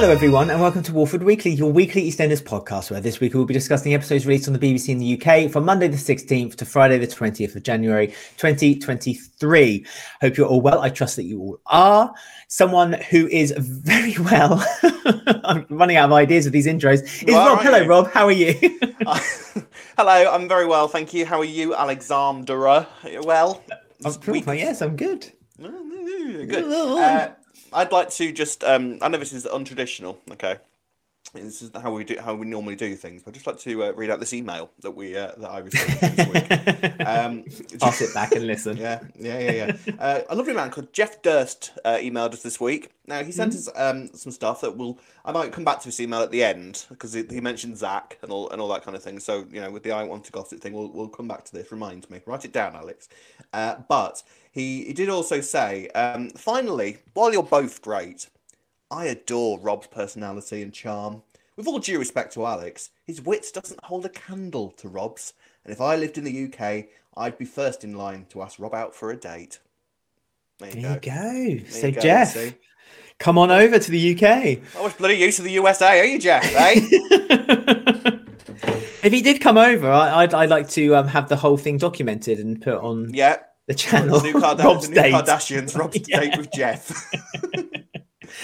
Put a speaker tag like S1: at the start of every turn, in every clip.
S1: Hello, everyone, and welcome to Walford Weekly, your weekly EastEnders podcast, where this week we'll be discussing the episodes released on the BBC in the UK from Monday the 16th to Friday the 20th of January 2023. Hope you're all well. I trust that you all are. Someone who is very well. I'm running out of ideas with these intros. Is
S2: are,
S1: Rob. Hello,
S2: you?
S1: Rob. How are you?
S2: Uh, Hello, I'm very well, thank you. How are you, Alexandra? Well,
S1: I'm yes, I'm good.
S2: good. Uh, I'd like to just. Um, I know this is untraditional. Okay, this is how we do how we normally do things. But I'd just like to uh, read out this email that we uh, that I received this week. Um,
S1: I'll sit back and listen.
S2: Yeah, yeah, yeah, yeah. uh, a lovely man called Jeff Durst uh, emailed us this week. Now he sent us um, some stuff that will. I might come back to this email at the end because he, he mentioned Zach and all and all that kind of thing. So you know, with the I want to gossip thing, we'll we'll come back to this. Remind me, write it down, Alex. Uh, but he he did also say, um, finally, while you're both great, I adore Rob's personality and charm. With all due respect to Alex, his wits doesn't hold a candle to Rob's, and if I lived in the UK, I'd be first in line to ask Rob out for a date. There you
S1: There
S2: go.
S1: you go.
S2: There
S1: So,
S2: you go,
S1: Jeff,
S2: see?
S1: come on over to the UK.
S2: I was bloody used to the USA, are you, Jeff? Eh?
S1: if he did come over, I, I'd I'd like to um, have the whole thing documented and put on
S2: yeah.
S1: The channel.
S2: The new, Karda-
S1: Rob's
S2: the new
S1: date.
S2: Kardashians, Rob's
S1: Yeah.
S2: date with Jeff.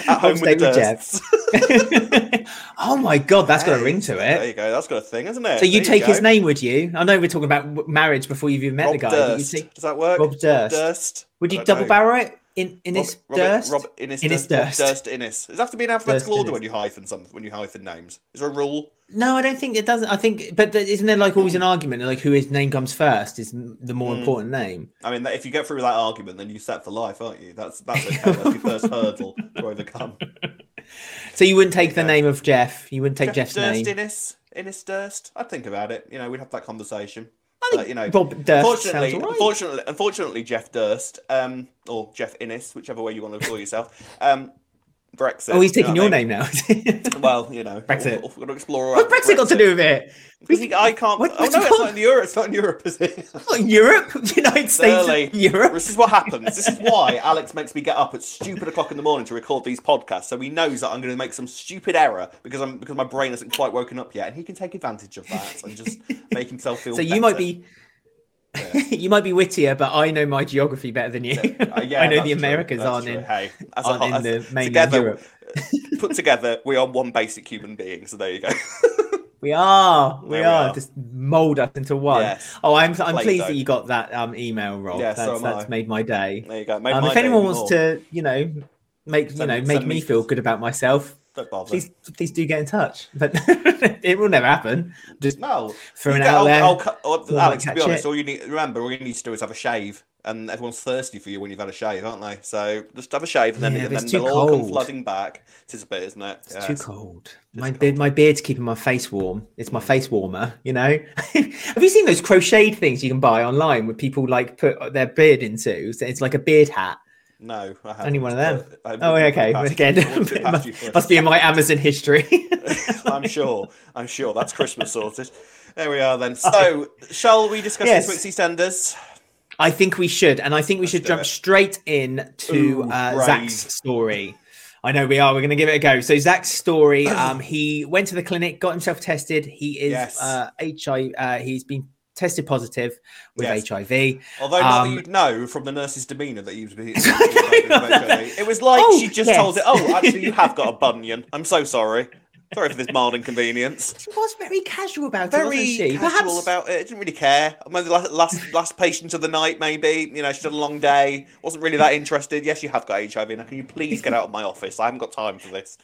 S2: At home
S1: Rob's
S2: with
S1: date with
S2: Dursts.
S1: oh my god, that's got a ring to it.
S2: There you go. That's got a thing, isn't it?
S1: So you
S2: There
S1: take his name, would you? I know we're talking about marriage before you've even met
S2: Rob
S1: the guy. you
S2: Durst.
S1: take-
S2: Does that work?
S1: Rob Durst.
S2: Durst.
S1: would you double
S2: know.
S1: barrel it in Innis
S2: Rob,
S1: Durst?
S2: Rob, Innis,
S1: Innis
S2: Durst.
S1: Durst.
S2: Durst Innis. Does it have to be in alphabetical
S1: Durst
S2: order
S1: Innis.
S2: when you hyphen something? When you hyphen names, is there a rule?
S1: No, I don't think it doesn't. I think, but isn't there like always an argument like who his name comes first is the more
S2: Mm.
S1: important name?
S2: I mean, if you get through that argument, then you're set for life, aren't you? That's that's okay. That's your first hurdle to overcome.
S1: So you wouldn't take the name of Jeff. You wouldn't take
S2: Jeff
S1: Jeff's
S2: Durst,
S1: name.
S2: Innis, Innis Durst. I'd think about it. You know, we'd have that conversation.
S1: I think
S2: Uh, you know,
S1: Rob Durst
S2: Unfortunately,
S1: alright.
S2: unfortunately, unfortunately, Jeff Durst, um, or Jeff Innis, whichever way you want to call yourself, um, Brexit.
S1: Oh, he's
S2: you know
S1: taking your
S2: I mean?
S1: name now.
S2: Well, you know,
S1: Brexit.
S2: We're, going to explore.
S1: What's Brexit got to do with it?
S2: He- I can't.
S1: What-
S2: oh no,
S1: it
S2: it's not in Europe. It's not in Europe, is it?
S1: What, Europe, United States. Europe.
S2: This is what happens. This is why Alex makes me get up at stupid o'clock in the morning to record these podcasts, so he knows that I'm going to make some stupid error because I'm because my brain hasn't quite woken up yet, and he can take advantage of that and just make himself feel.
S1: So you might
S2: better.
S1: Be, you might be wittier, but I know my geography better than you.
S2: Uh, yeah,
S1: I know the Americas aren't in.
S2: Hey,
S1: aren't in the mainland
S2: together,
S1: Europe.
S2: put together, we are one basic human being. So there you go.
S1: We are, we
S2: we
S1: are.
S2: are.
S1: Just mold us into one.
S2: Yes.
S1: Oh, I'm I'm pleased that you got that um email, Rob.
S2: Yeah,
S1: that's
S2: am
S1: that's made my day.
S2: there you go.
S1: Um, if anyone wants
S2: more.
S1: to, you know, make you
S2: Send-
S1: know make me- feel good about myself,
S2: don't bother.
S1: please please do get in touch. But it will never happen. Just
S2: No,
S1: throwing
S2: You
S1: it
S2: get-
S1: out
S2: I'll-
S1: there.
S2: I'll cut- oh, Alex, to be honest,
S1: it.
S2: all you need remember, all you need to do is have a shave, and everyone's thirsty for you when you've had a shave, aren't they? So just have a shave, and then,
S1: yeah,
S2: and then
S1: it's
S2: they'll all come flooding back. It's a bit, isn't it?
S1: It's
S2: Yes.
S1: too cold. My
S2: cold.
S1: beard, my beard's keeping my face warm. It's my face warmer, you know. Have you seen those crocheted things you can buy online where people like put their beard into? So It's like a beard hat.
S2: No.
S1: Only one of them.
S2: I
S1: Oh, okay.
S2: put
S1: But
S2: it past
S1: again,
S2: you- I wouldn't put it
S1: it
S2: past
S1: must,
S2: you for a
S1: must be in my Amazon history.
S2: I'm sure. I'm sure that's Christmas sorted. There we are then. So, shall we discuss
S1: Yes.
S2: this week's EastEnders?
S1: I think we should, and I think we
S2: Let's
S1: should jump
S2: it.
S1: straight in to
S2: Ooh,
S1: uh. Zach's story. I know we are. We're going to give it a go. So Zach's story. Um, he went to the clinic, got himself tested. He is
S2: Yes.
S1: uh, HIV. Uh, he's been tested positive with
S2: Yes.
S1: HIV.
S2: Although
S1: Um,
S2: that you'd know from the nurse's demeanour that you'd be. it was like
S1: Oh,
S2: she just
S1: yes.
S2: told it. Oh, actually, you have got a bunion. I'm so sorry. Sorry for this mild inconvenience.
S1: She was very casual about it, wasn't
S2: Very
S1: she?
S2: casual
S1: Perhaps
S2: about it. Didn't really care. Maybe the last, last last patient of the night. Maybe you know she's had a long day. Wasn't really that interested. Yes, you have got HIV. Now, can you please get out of my office? I haven't got time for this.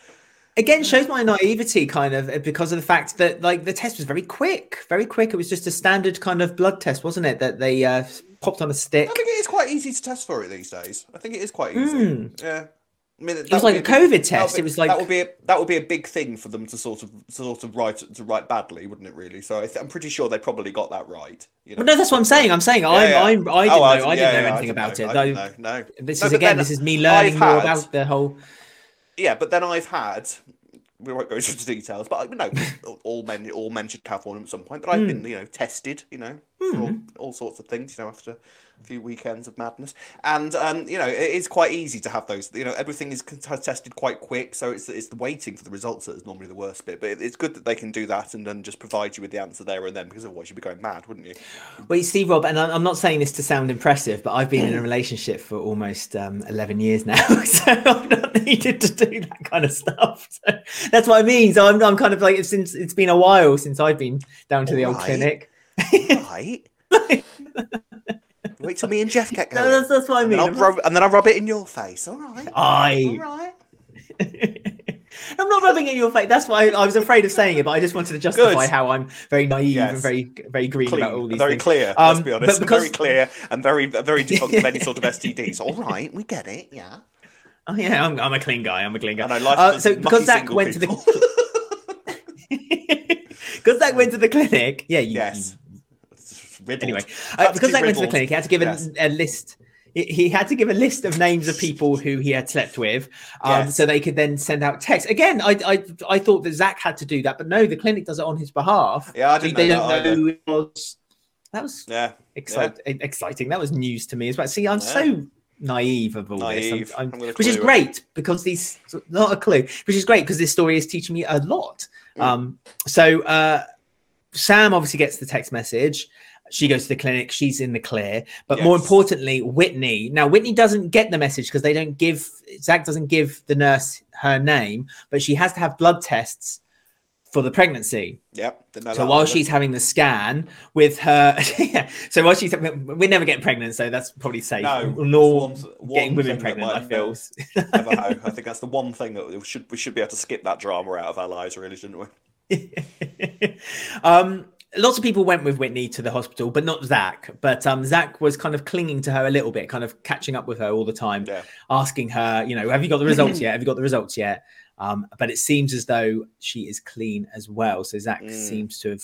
S1: Again shows my naivety, kind of, uh, because of the fact that like the test was very quick, very quick. It was just a standard kind of blood test, wasn't it? That they uh, popped on a stick.
S2: I think it is quite easy to test for it these days. I think it is quite easy.
S1: Mm.
S2: Yeah. I mean,
S1: It was like a COVID test. It was like
S2: that would be a, that would be a big thing for them to sort of sort of write to write badly, wouldn't it? Really. So I th- I'm pretty sure they probably got that right. You know?
S1: Well, no, that's what I'm saying. I'm saying I'm,
S2: Yeah, yeah.
S1: I'm, I didn't
S2: Oh,
S1: know. I,
S2: didn't-
S1: didn't
S2: yeah,
S1: know
S2: yeah,
S1: anything about
S2: know.
S1: it.
S2: I
S1: Though
S2: know, no.
S1: this
S2: No,
S1: is again,
S2: then
S1: this is me learning
S2: I've
S1: more about the whole.
S2: Yeah, but then I've had. We won't go into details, but you know, all men all men should have one at some point. But I've
S1: Hmm.
S2: been, you know, tested, you know, for all, all sorts of things, you know, after few weekends of madness, and um, you know it is quite easy to have those. You know everything is tested quite quick, so it's it's the waiting for the results that is normally the worst bit. But it's good that they can do that and then just provide you with the answer there and then, because otherwise you'd be going mad, wouldn't you?
S1: Well, you see, Rob, and I'm not saying this to sound impressive, but I've been in a relationship for almost um, 11 years now, so I've not needed to do that kind of stuff. So that's what I mean. So I'm, I'm kind of like since it's been a while since I've been down to All the old right. clinic.
S2: right. Wait till me and Jeff get going.
S1: No, that's, that's what I mean.
S2: And then, rub, and then I'll rub it in your face. All right.
S1: I.
S2: All right.
S1: I'm not rubbing it in your face. That's why I, I, was afraid of saying it, but I just wanted to justify Good. how I'm very naive yes. and very, very green
S2: Clean,
S1: about all these.
S2: Very
S1: things.
S2: clear. Um, let's be honest. Because... Very clear and very, very different from any sort of STDs. All right, we get it. Yeah.
S1: Oh yeah, I'm, I'm a clean guy. I'm a clean guy.
S2: And I like uh,
S1: so because Zach went people. to the because Zach went to the clinic. Yeah. You,
S2: yes.
S1: You... Anyway, uh, because Zach went to the clinic, he had to give yes. a, a list he had to give a list of names of people who he had slept with, um, yes. so they could then send out texts. Again, I, I I thought that Zach had to do that, but no, the clinic does it on his behalf.
S2: Yeah, I didn't
S1: they,
S2: know
S1: don't know who it was. That was yeah, excite- yeah. exciting. That was news to me as well. See, I'm yeah. so naive of all
S2: naive.
S1: this, I'm, I'm, which is great because these not a clue, which is great because this story is teaching me a lot. Mm. Um, so uh, Sam obviously gets the text message. She goes to the clinic. She's in the clear. But yes. more importantly, Whitney. Now, Whitney doesn't get the message because they don't give Zach doesn't give the nurse her name, but she has to have blood tests for the pregnancy.
S2: Yep.
S1: So while she's having the scan with her, yeah. So while she's, we never get pregnant, so that's probably safe.
S2: No,
S1: nor getting women pregnant. I feel.
S2: I think that's the one thing that we should we should be able to skip that drama out of our lives, really, shouldn't we?
S1: um, lots of people went with Whitney to the hospital, but not Zach. But um, Zach was kind of clinging to her a little bit, kind of catching up with her all the time,
S2: yeah.
S1: asking her, you know, have you got the results yet? Have you got the results yet? Um, but it seems as though she is clean as well. So Zach mm. seems to have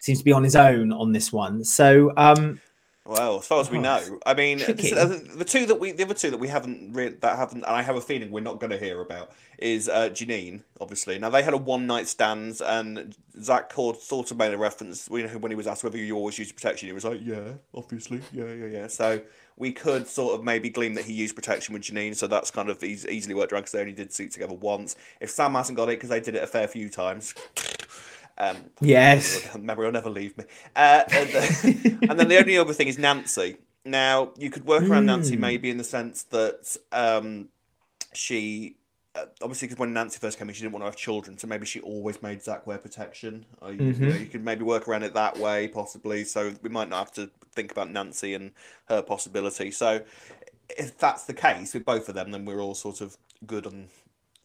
S1: seems to be on his own on this one. So um,
S2: well, as far as we oh, know, I mean, the, the, two that we, the other two that we haven't re- that haven't, and I have a feeling we're not going to hear about is uh, Janine. Obviously, now they had a one night stands, and Zach Cord thought of made a reference when, when he was asked whether you always use protection. He was like, "Yeah, obviously, yeah, yeah, yeah." So we could sort of maybe glean that he used protection with Janine, so that's kind of easily worked around because they only did sleep together once. If Sam hasn't got it because they did it a fair few times. Um,
S1: yes.
S2: Memory will never leave me. Uh, and, then, and, then the only other thing is Nancy. Now, you could work around mm. Nancy hmm. maybe in the sense that um, she, uh, obviously, because when Nancy first came in, she didn't want to have children, so maybe she always made Zach wear protection. Or, you, mm-hmm. you, know, you could maybe work around it that way, possibly. So we might not have to think about Nancy and her possibility. So if that's the case with both of them, then we're all sort of good and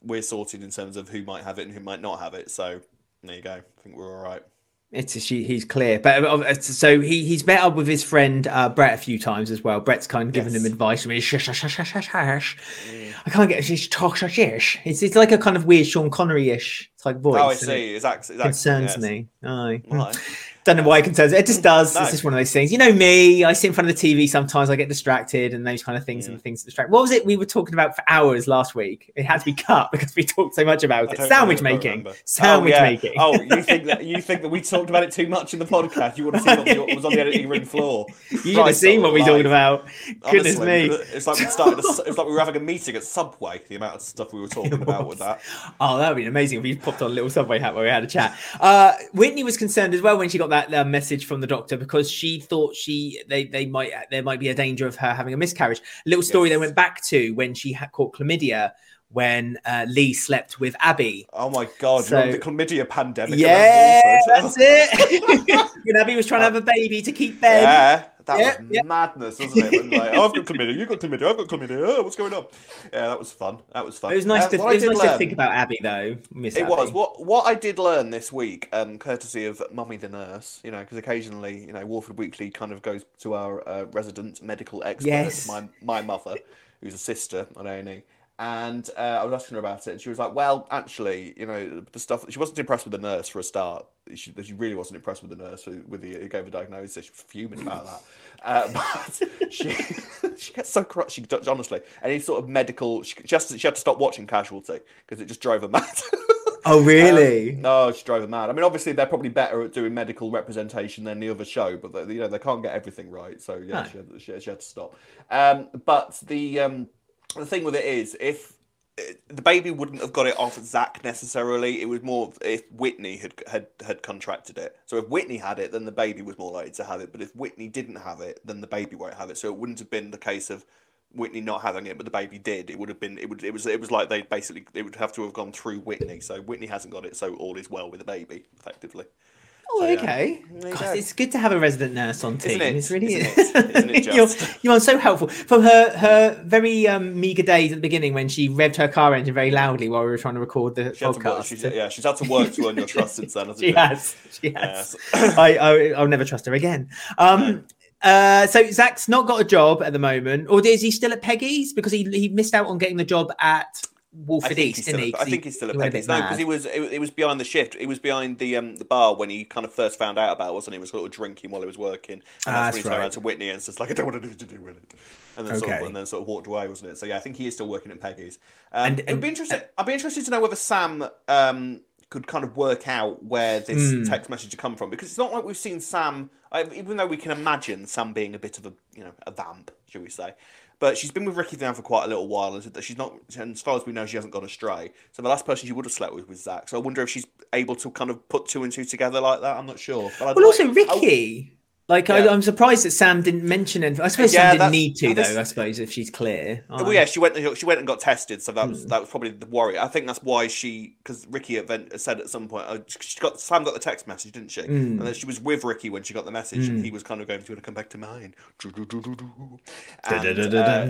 S2: we're sorted in terms of who might have it and who might not have it. So there you go. I think we're all right.
S1: It's a, he's clear, but uh, so he he's met up with his friend uh, Brett a few times as well. Brett's kind of given yes. him advice. I mean, shush, shush, shush, shush, shush. Mm. I can't get she's talk shush ish. It's it's like a kind of weird Sean Connery ish type voice.
S2: Oh, I see. Exactly.
S1: Concerns yes. me. Oh. Right. Don't know why it concerns. It just does. No. It's just one of those things. You know me. I sit in front of the TV sometimes. I get distracted, and those kind of things, mm. and the things that distract. What was it we were talking about for hours last week? It had to be cut because we talked so much about it. Sandwich making. Sandwich
S2: oh, yeah.
S1: making.
S2: Oh, you think that you think that we talked about it too much in the podcast? You want to see what was on the editing room floor?
S1: You should have seen what we talked about. Goodness me!
S2: It's like we started. A, it's like we were having a meeting at Subway. The amount of stuff we were talking about with that.
S1: Oh, that would be amazing if we popped on a little Subway hat where we had a chat. Uh, Whitney was concerned as well when she got that uh, message from the doctor because she thought she they they might there might be a danger of her having a miscarriage. A little story yes. they went back to when she had caught chlamydia when uh, Lee slept with Abby.
S2: Oh my god! So, the chlamydia pandemic.
S1: Yeah, that's it. and Abby was trying to have a baby to keep Ben.
S2: Yeah. That yeah, was yeah. madness, wasn't it? like, oh, I've got chlamydia, you've got chlamydia, I've got chlamydia. Oh, what's going on? Yeah, that was fun. That was fun.
S1: It was nice, uh, to, it was nice learn, to think about Abby, though. Miss
S2: it
S1: Abby.
S2: was. What what I did learn this week, um, courtesy of Mummy the nurse, you know, because occasionally, you know, Walford Weekly kind of goes to our uh, resident medical expert,
S1: yes.
S2: my my mother, who's a sister on A&E and uh, I was asking her about it, and she was like, "Well, actually, you know, the stuff." She wasn't impressed with the nurse for a start. She, she really wasn't impressed with the nurse who, with the who gave the diagnosis. She was fuming about that. Uh, but she she gets so cross. She honestly, any sort of medical, she, she, has to, she had to stop watching Casualty because it just drove her mad.
S1: Oh, really?
S2: Um, no, drove driving mad. I mean, obviously they're probably better at doing medical representation than the other show, but they, you know they can't get everything right. So yeah,
S1: No.
S2: she, had, she, she had to stop. Um, but the um, the thing with it is, if the baby wouldn't have got it off Zach necessarily. It was more if Whitney had had had contracted it. So if Whitney had it, then the baby was more likely to have it. But if Whitney didn't have it, then the baby won't have it. So it wouldn't have been the case of Whitney not having it, but the baby did. It would have been. It would. It was. It was like they basically. It would have to have gone through Whitney. So Whitney hasn't got it. So all is well with the baby, effectively.
S1: Oh,
S2: So,
S1: okay.
S2: You
S1: God,
S2: go.
S1: it's good to have a resident nurse on team.
S2: Isn't it?
S1: It's really
S2: Isn't it? Isn't it
S1: you're, you're so helpful. From her her very um, meager days at the beginning when she revved her car engine very loudly while we were trying to record the
S2: She had to work,
S1: podcast.
S2: yeah, she's had to work to earn your trust since then.
S1: she has. She
S2: Yeah,
S1: has.
S2: so-
S1: I, I I'll never trust her again. Um. Uh, so Zach's not got a job at the moment, or is he still at Peggy's because he he missed out on getting the job at
S2: Walford
S1: East, didn't he?
S2: I think he's still at Peggy's. No, because he was it, it was behind the shift. It was behind the um the bar when he kind of first found out about it, wasn't he? He was sort of drinking while he was working. And
S1: Ah,
S2: that's when he
S1: that's
S2: turned
S1: right.
S2: around to Whitney and says like I don't want anything to do with it. And then sort of and then sort of walked away, wasn't it? So yeah, I think he is still working at Peggy's. Um,
S1: And-
S2: it would be interesting. I'd be interested to know whether Sam um could kind of work out where this
S1: Hmm.
S2: text message had come from because it's not like we've seen Sam. Even though we can imagine Sam being a bit of a you know a vamp, should we say? But she's been with Ricky now for quite a little while, and said that she's not. And as far as we know, she hasn't gone astray. So the last person she would have slept with was Zach. So I wonder if she's able to kind of put two and two together like that. I'm not sure.
S1: Well,
S2: like-
S1: also Ricky. Like I,
S2: Yeah.
S1: I'm surprised that Sam didn't mention it. I suppose
S2: Yeah,
S1: Sam didn't need to, though. I suppose if she's clear.
S2: Well, yeah, she went. She went and got tested, so that
S1: Hmm.
S2: was that was probably the worry. I think that's why she, because Ricky event said at some point, uh, she got Sam got the text message, didn't she?
S1: Hmm.
S2: And then she was with Ricky when she got the message, and he was kind of going, "Do you want to come back to mine?" And, uh,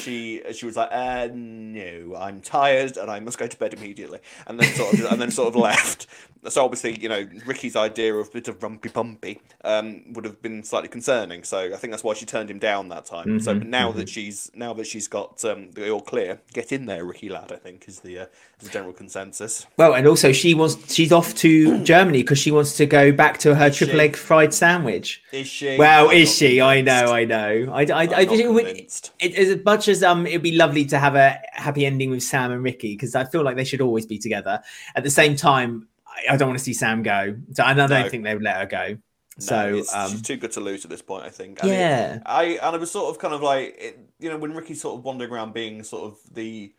S2: she she was like, uh, "No, I'm tired and I must go to bed immediately," and then sort of and then sort of left. So obviously, you know, Ricky's idea of a bit of rumpy pumpy um, would have been slightly concerning. So I think that's why she turned him down that time. So
S1: Mm-hmm,
S2: but now that she's now that she's got um, the all clear, get in there, Ricky lad. I think is the uh, is the general consensus.
S1: Well, and also she wants she's off to Germany because she wants to go back to her
S2: Is
S1: triple
S2: she?
S1: egg fried sandwich.
S2: Is she?
S1: Well,
S2: I'm
S1: is she? I know. I know. I, I, I, it would- it, as much as um, it'd be lovely to have a happy ending with Sam and Ricky because I feel like they should always be together. At the same time, I, don't want to see Sam go, so and I don't
S2: No.
S1: think they would let her go.
S2: No,
S1: So
S2: it's-
S1: um,
S2: she's too good to lose at this point. I think. And it-
S1: yeah,
S2: I and I was sort of kind of like it, you know when Ricky's sort of wandering around being sort of the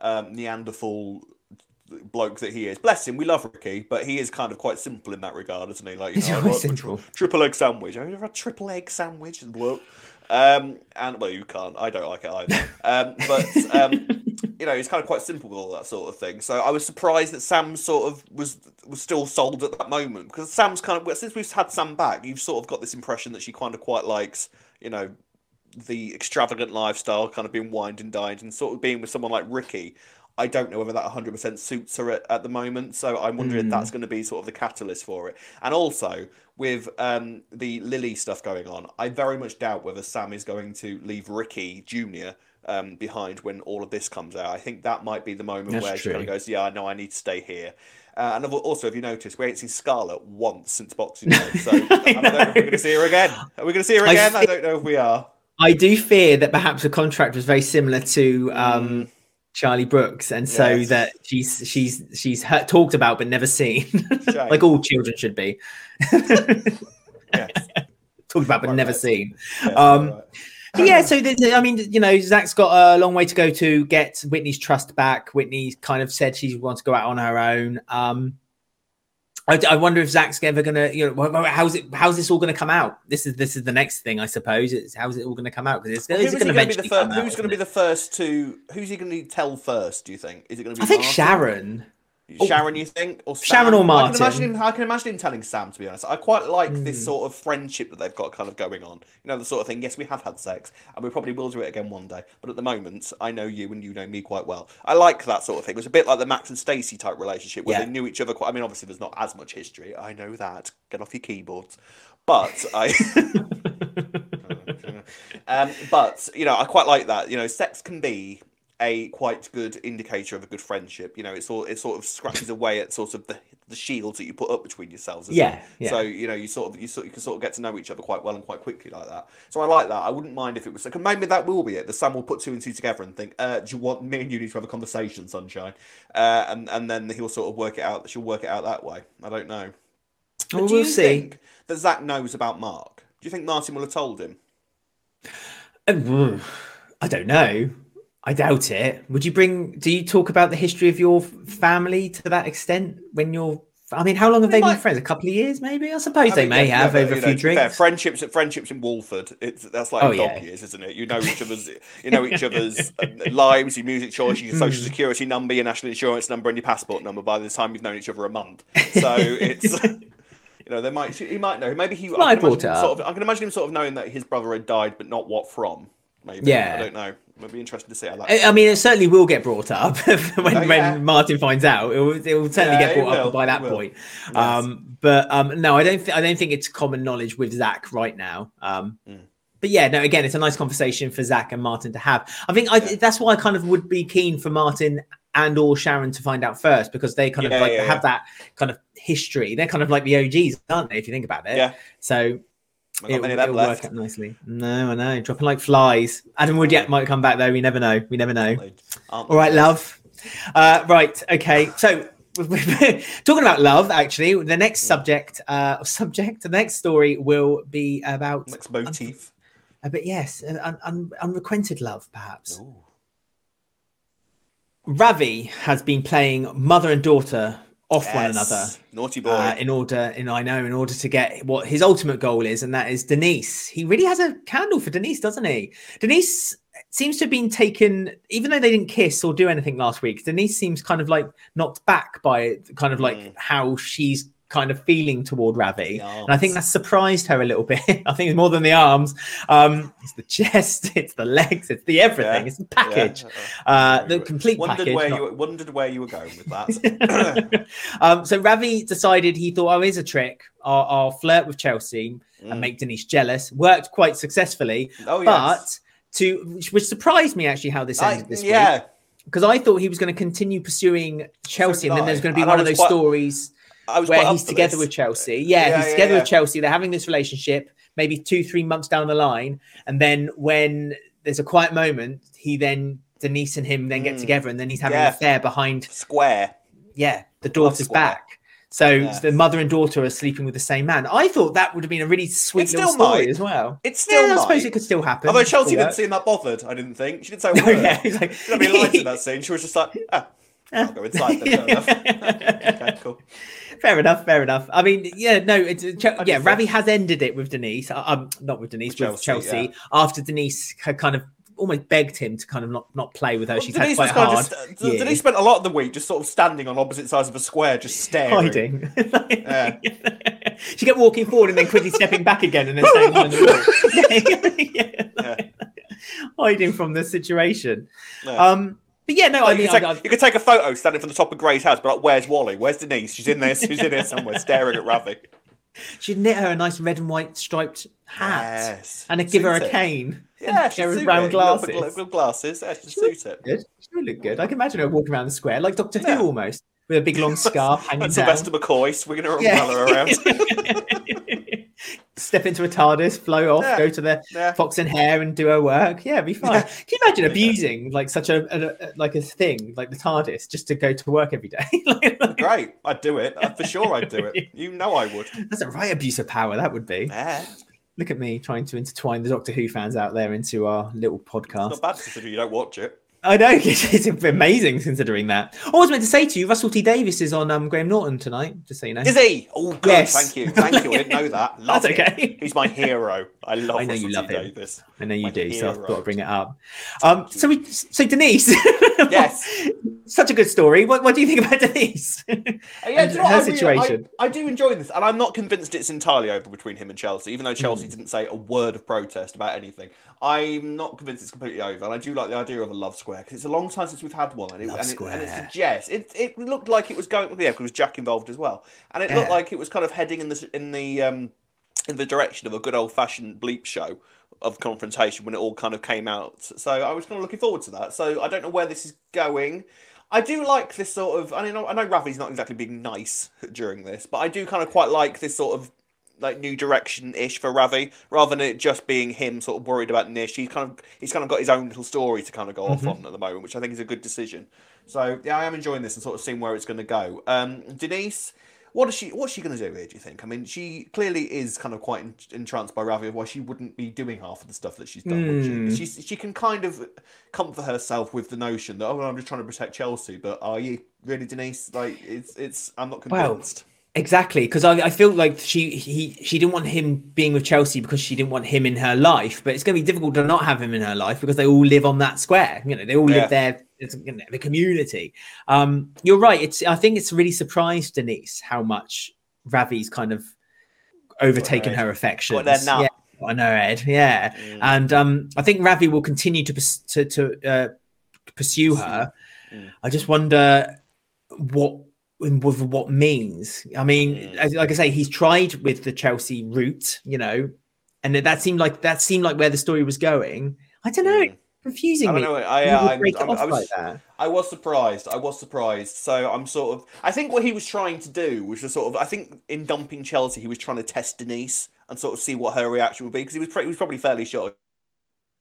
S2: um, Neanderthal bloke that he is. Bless him, we love Ricky, but he is kind of quite simple in that regard, isn't he? Like you know, I
S1: quite
S2: like tri- triple egg sandwich. I've you ever had a triple egg sandwich? Bloke. Um, and well, you can't. I don't like it either. Um, but um, you know, he's kind of quite simple with all that sort of thing. So I was surprised that Sam sort of was was still sold at that moment because Sam's kind of since we've had Sam back, you've sort of got this impression that she kind of quite likes, you know, the extravagant lifestyle, kind of being wined and dined, and sort of being with someone like Ricky. I don't know whether that 100% suits her at, at the moment, so I'm wondering if that's going to be sort of the catalyst for it. And also, with um, the Lily stuff going on, I very much doubt whether Sam is going to leave Ricky Jr. Um, behind when all of this comes out. I think that might be the moment
S1: That's
S2: where she kind of goes, "Yeah, I know, I need to stay here." Uh, and also, if you noticed, we ain't seen Scarlett once since Boxing Day, so I, don't know if we're going to see her again. Are we going to see her again? I,
S1: think-
S2: don't know if we are.
S1: I do fear that perhaps the contract was very similar to um, Charlie Brooks, and so.
S2: Yes.
S1: that she's she's she's heard, talked about but never seen, like all children should be talked about but
S2: Quite
S1: never
S2: right.
S1: seen.
S2: Yes,
S1: Um,
S2: right.
S1: Yeah, so there's, I mean, you know, Zach's got a long way to go to get Whitney's trust back. Whitney kind of said she wants to go out on her own. Um, I, I wonder if Zach's ever gonna, you know, how's it, how's this all gonna come out? This is this is the next thing, I suppose. It's how's it all gonna come out? Because it's,
S2: Who's
S1: it's gonna
S2: going to be the first?
S1: out,
S2: Who's going to
S1: isn't
S2: be
S1: it?
S2: the first to? Who's he going to tell first? Do you think? Is it going to be?
S1: I think
S2: Martin?
S1: Sharon.
S2: Sharon, you think, or Sam?
S1: Sharon or
S2: I can
S1: Martin.
S2: imagine him. I can imagine him telling Sam. To be honest, I quite like
S1: Hmm.
S2: this sort of friendship that they've got kind of going on. You know, the sort of thing. Yes, we have had sex, and we probably will do it again one day. But at the moment, I know you, and you know me quite well. I like that sort of thing. It was a bit like the Max and Stacey type relationship where
S1: Yeah.
S2: they knew each other. Quite. I mean, obviously, there's not as much history. I know that. Get off your keyboards. But I. um, but you know, I quite like that. You know, sex can be a quite good indicator of a good friendship. You know, it's all it sort of scratches away at sort of the the shields that you put up between yourselves.
S1: Yeah, yeah.
S2: So you know, you sort of you sort you can sort of get to know each other quite well and quite quickly like that. So I like that. I wouldn't mind if it was like maybe that will be it. The Sam will put two and two together and think, uh, do you want me and you need to have a conversation, sunshine? Uh, and and then he'll sort of work it out. She'll work it out that way. I don't know. But
S1: Well,
S2: do
S1: we'll
S2: you
S1: see.
S2: think that Zach knows about Mark? Do you think Martin will have told him?
S1: Uh, I don't know. I doubt it. Would you bring? Do you talk about the history of your family to that extent when you're? I mean, how long have
S2: They
S1: they been friends? A couple of years, maybe. I suppose
S2: I
S1: they
S2: mean,
S1: may
S2: yeah,
S1: have
S2: yeah,
S1: over a
S2: you know,
S1: few
S2: fair,
S1: drinks.
S2: friendships, friendships in Walford. It's that's like
S1: Oh,
S2: dog
S1: yeah.
S2: years, isn't it? You know each other's, you know each other's uh, lives, your music choice, your social
S1: Hmm.
S2: security number, your national insurance number, and your passport number. By the time you've known each other a month, so it's. You know, they might. He might know. Maybe he.
S1: Well,
S2: I can, imagine
S1: it
S2: him
S1: up.
S2: sort of, I can imagine him sort of knowing that his brother had died, but not what from. Maybe.
S1: Yeah.
S2: I don't know. It'd be interesting to see how that.
S1: I I mean, it certainly will get brought up when,
S2: Oh, yeah.
S1: when Martin finds out. It will, it will certainly
S2: Yeah,
S1: get brought
S2: will,
S1: up by that point.
S2: Yes.
S1: Um, but um, no, I don't. Th- I don't think it's common knowledge with Zach right now. Um,
S2: Mm.
S1: But yeah, no. Again, it's a nice conversation for Zach and Martin to have. I think I,
S2: Yeah.
S1: that's why I kind of would be keen for Martin and or Sharon to find out first because they kind of like have that kind of history. They're kind of like the OGs, aren't they? If you think about it.
S2: Yeah.
S1: So
S2: I've
S1: it'll,
S2: many of them
S1: it'll
S2: left.
S1: work out nicely. No, I know. Dropping like flies. Adam Woodyatt might come back though. We never know. We never know. All right, love. Uh, right. Okay. So talking about love, actually, the next subject, uh, subject, the next story will be about
S2: Next motif.
S1: a bit, yes, un- un- unrequited love, perhaps.
S2: Ooh.
S1: Ravi has been playing mother and daughter off one another.
S2: Naughty boy.
S1: Uh, in order, in I know, in order to get what his ultimate goal is, and that is Denise. He really has a candle for Denise, doesn't he? Denise seems to have been taken, even though they didn't kiss or do anything last week. Denise seems kind of like knocked back by kind of like
S2: Mm.
S1: how she's kind of feeling toward Ravi. And I think that surprised her a little bit. I think it's more than the arms. Um, it's the chest, it's the legs, it's the everything,
S2: Yeah.
S1: it's the package.
S2: Yeah.
S1: Uh, the complete
S2: wondered
S1: package.
S2: Where
S1: not-
S2: you, wondered where you were going with that.
S1: um, so Ravi decided he thought, oh, here's a trick. I'll, I'll flirt with Chelsea
S2: Mm.
S1: and make Denise jealous. Worked quite successfully,
S2: oh,
S1: but
S2: yes.
S1: to which, which surprised me actually how this
S2: I-
S1: ended this week
S2: yeah.
S1: because I thought he was going to continue pursuing Chelsea,
S2: did
S1: and then there's going to be
S2: And
S1: one of those
S2: quite-
S1: stories
S2: I
S1: where he's together
S2: this.
S1: with Chelsea. Yeah,
S2: Yeah,
S1: he's
S2: yeah,
S1: together
S2: yeah.
S1: with Chelsea. They're having this relationship. Maybe two, three months down the line, and then when there's a quiet moment, he then Denise and him then get
S2: Mm.
S1: together, and then he's having an affair behind
S2: Square.
S1: yeah, the daughter's back. So
S2: Yes.
S1: the mother and daughter are sleeping with the same man. I thought that would have been a really sweet
S2: It
S1: little story
S2: might.
S1: as well.
S2: It's still
S1: yeah, I suppose it could still happen.
S2: Although Chelsea didn't seem that bothered, I didn't think. She didn't say
S1: Oh, yeah, he's like,
S2: She didn't any lines in that scene. She was just like, ah, I'll go inside then. Fair enough. okay, cool.
S1: Fair enough, fair enough. I mean, yeah, no, it's, uh, yeah, Ravi has ended it with Denise. uh, Um, not with Denise,
S2: With
S1: with
S2: Chelsea,
S1: Chelsea.
S2: yeah.
S1: After Denise had kind of almost begged him to kind of not not play with her.
S2: Well,
S1: She's
S2: Denise
S1: had quite hard
S2: just, uh. Denise spent a lot of the week just sort of standing on opposite sides of a square, just staring.
S1: hiding. she kept walking forward and then quickly stepping back again and then staying behind the wall. yeah, yeah. hiding from the situation.
S2: Yeah.
S1: Um, but yeah, no, I mean,
S2: you,
S1: I,
S2: take, you could take a photo standing from the top of Gray's house, but like, where's Wally? Where's Denise? She's in there. She's in there somewhere, staring at Ravi.
S1: she'd knit her a nice red and white striped hat
S2: Yes.
S1: and give her a
S2: it.
S1: cane.
S2: Yeah,
S1: and
S2: she'd
S1: pair of
S2: suit
S1: round
S2: it. Little bit
S1: glasses.
S2: Glasses. Yeah, she'd
S1: She
S2: suit it.
S1: Good. She would look good. I can imagine her walking around the square like Doctor
S2: Yeah.
S1: Who almost, with a big long scarf hanging
S2: And
S1: down.
S2: Sylvester McCoy swinging her
S1: Yeah.
S2: umbrella around.
S1: Step into a TARDIS, flow off,
S2: Yeah.
S1: go to the
S2: Yeah.
S1: fox and Hare, and do her work. Yeah, be fine. Can you imagine abusing like such a, a, a- like a thing like the TARDIS just to go to work every day? Like,
S2: Great. I'd do it. Uh, For sure I'd do it. You know I would.
S1: that's a right abuse of power. That would be.
S2: Yeah.
S1: Look at me trying to intertwine the Doctor Who fans out there into our little
S2: It's
S1: podcast.
S2: not bad considering you don't watch it.
S1: I know it's amazing considering that. I was meant to say to you, Russell T Davies is on um, Graham Norton tonight. Just so you know.
S2: Is he? Oh, good.
S1: Yes.
S2: Thank you. Thank you. I didn't know that. Love
S1: That's
S2: it.
S1: okay.
S2: He's my hero. I love
S1: I know
S2: Russell
S1: you love
S2: T.
S1: him.
S2: Davis.
S1: I know you
S2: My
S1: do, so I thought
S2: hero.
S1: I'd bring it up. Um, so we, so Denise,
S2: Yes.
S1: such a good story. What, what do you think about Denise?
S2: Uh, Yeah, you know
S1: her
S2: I really-
S1: situation.
S2: I, I do enjoy this, and I'm not convinced it's entirely over between him and Chelsea, even though. Chelsea didn't say a word of protest about anything. I'm not convinced it's completely over, and I do like the idea of a love square because it's a long time since we've had one, and it, and it, and it suggests it. It looked like it was going, yeah, because Jack involved as well, and it looked like it was kind of heading in the in the um in the direction of a good old fashioned bleep show of confrontation when it all kind of came out. So I was kind of looking forward to that. So I don't know where this is going. I do like this sort of. I mean, I know Ravi's not exactly being nice during this, but I do kind of quite like this sort of like new direction ish for Ravi, rather than it just being him sort of worried about Nish. He's kind of he's kind of got his own little story to kind of go
S1: Mm-hmm.
S2: off on at the moment, which I think is a good decision. So yeah, I am enjoying this and sort of seeing where it's going to go. Um, Denise, what is she? What's she going to do here? Do you think? I mean, she clearly is kind of quite en- entranced by Ravi. Of why she wouldn't be doing half of the stuff that she's done? would
S1: Hmm.
S2: she? She can kind of comfort herself with the notion that oh, well, I'm just trying to protect Chelsea. But are you really, Denise? Like, it's it's. I'm not
S1: Well,
S2: convinced.
S1: Exactly, because I, I feel like she he she didn't want him being with Chelsea because she didn't want him in her life. But it's going to be difficult to not have him in her life because they all live on that square. You know, they all
S2: Yeah.
S1: live there. It's you know, the community. Um, you're right. It's I think it's really surprised Denise how much Ravi's kind of overtaken
S2: her
S1: affections.
S2: Got their nut.
S1: Yeah, on her head. Yeah,
S2: Mm.
S1: and um, I think Ravi will continue to to, to uh, pursue her.
S2: Mm.
S1: I just wonder what with what means. I mean,
S2: Mm.
S1: as, like I say, he's tried with the Chelsea route, you know, and that seemed like that seemed like where the story was going. I don't know,
S2: Mm.
S1: confusing
S2: I don't
S1: me.
S2: know. I, uh, I'm-
S1: break it
S2: I'm-
S1: off
S2: I was,
S1: like.
S2: I was surprised. I was surprised. So I'm sort of. I think what he was trying to do was to sort of. I think in dumping Chelsea, he was trying to test Denise and sort of see what her reaction would be because he was. Pre- he was probably fairly sure.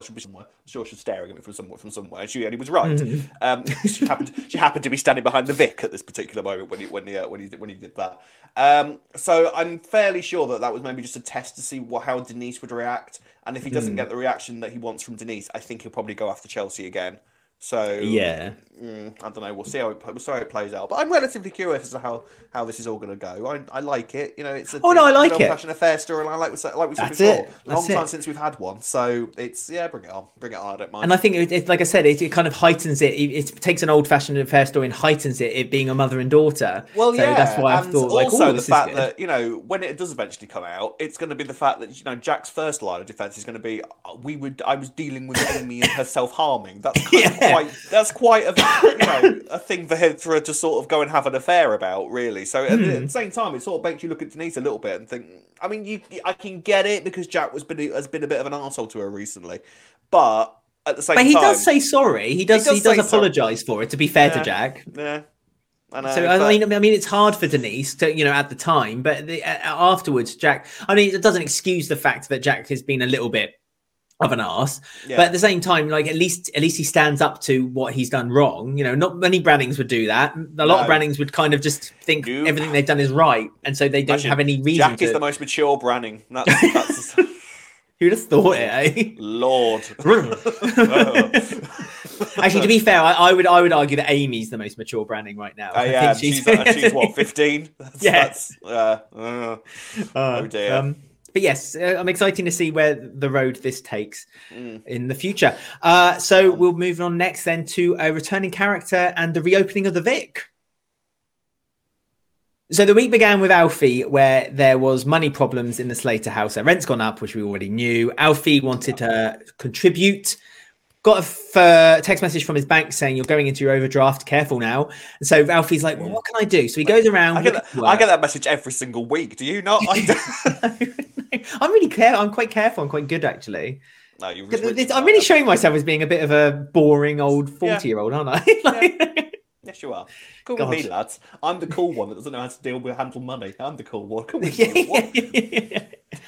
S2: Should be somewhere. I'm sure she was staring at me from somewhere. From somewhere, and she and he was right.
S1: Mhm.
S2: Um, she happened. She happened to be standing behind the Vic at this particular moment when he when he uh, when he did, when he did that. Um, so I'm fairly sure that that was maybe just a test to see what how Denise would react, and if he doesn't
S1: Hmm.
S2: get the reaction that he wants from Denise, I think he'll probably go after Chelsea again. So
S1: Yeah,
S2: Mm, I don't know. We'll see how it we'll see how it plays out. But I'm relatively curious as to how, how this is all going to go. I, I like it. You know, it's a
S1: Oh, no, I like it.
S2: old-fashioned affair story. Like we said, like we said
S1: That's
S2: before,
S1: it.
S2: long
S1: That's
S2: time since we've had one. So it's yeah, bring it on, bring it on. I don't mind.
S1: and I think it, it, like I said, it, it kind of heightens it. it. It takes an old-fashioned affair story and heightens it. It being a mother and daughter.
S2: Well,
S1: so
S2: yeah,
S1: that's why I thought like,
S2: also the fact that you know when it does eventually come out, it's going to be the fact that you know Jack's first line of defense is going to be we would I was dealing with Amy and her self harming. That's kind of
S1: Yeah.
S2: Quite that's quite a you know a thing for him for her to sort of go and have an affair about, really. So at, the- at
S1: Hmm.
S2: the same time, it sort of makes you look at Denise a little bit and think. I mean, you I can get it because Jack was been has been a bit of an asshole to her recently, but at the same
S1: But he
S2: time,
S1: does say sorry. He does. He
S2: does
S1: does, apologize for it. To be fair
S2: Yeah.
S1: to Jack.
S2: yeah. I know,
S1: So I
S2: but-
S1: mean, I mean, it's hard for Denise to, you know, at the time, but the, uh, afterwards, Jack. I mean, it doesn't excuse the fact that Jack has been a little bit of an ass,
S2: yeah.
S1: but at the same time, like at least, at least he stands up to what he's done wrong. You know, not many Brannings would do that. A lot of
S2: No.
S1: Brannings would kind of just think
S2: Nope.
S1: everything they've done is right, and so they don't
S2: Actually,
S1: have any reason.
S2: Jack
S1: to...
S2: is the most mature Branning. That's, that's
S1: Who'd have thought it? Eh?
S2: Lord.
S1: Actually, to be fair, I, I would I would argue that Amy's the most mature Branning right now.
S2: I
S1: I
S2: am.
S1: think
S2: She's, uh, she's what, 15? That's,
S1: Yeah.
S2: That's, uh, uh, oh dear.
S1: Um, but yes, uh, I'm excited to see where the road this takes
S2: Mm.
S1: in the future. Uh, so we'll move on next then to a returning character and the reopening of the Vic. So the week began with Alfie, where there was money problems in the Slater house. Their rent's gone up, which we already knew. Alfie wanted to contribute. Got a f- uh, text message from his bank saying you're going into your overdraft. Careful now. And so Alfie's like, "Well, what can I do?" So he goes around.
S2: I get, that, I get that message every single week. Do you not? I,
S1: I'm really care. I'm quite careful. I'm quite good actually.
S2: no, you're
S1: this- I'm really showing myself as being a bit of a boring old
S2: Yeah.
S1: forty-year-old, aren't I? Like-
S2: Yes, you are. Come
S1: God.
S2: with me, lads. I'm the cool one that doesn't know how to deal with handle money. I'm the cool one. Come with me.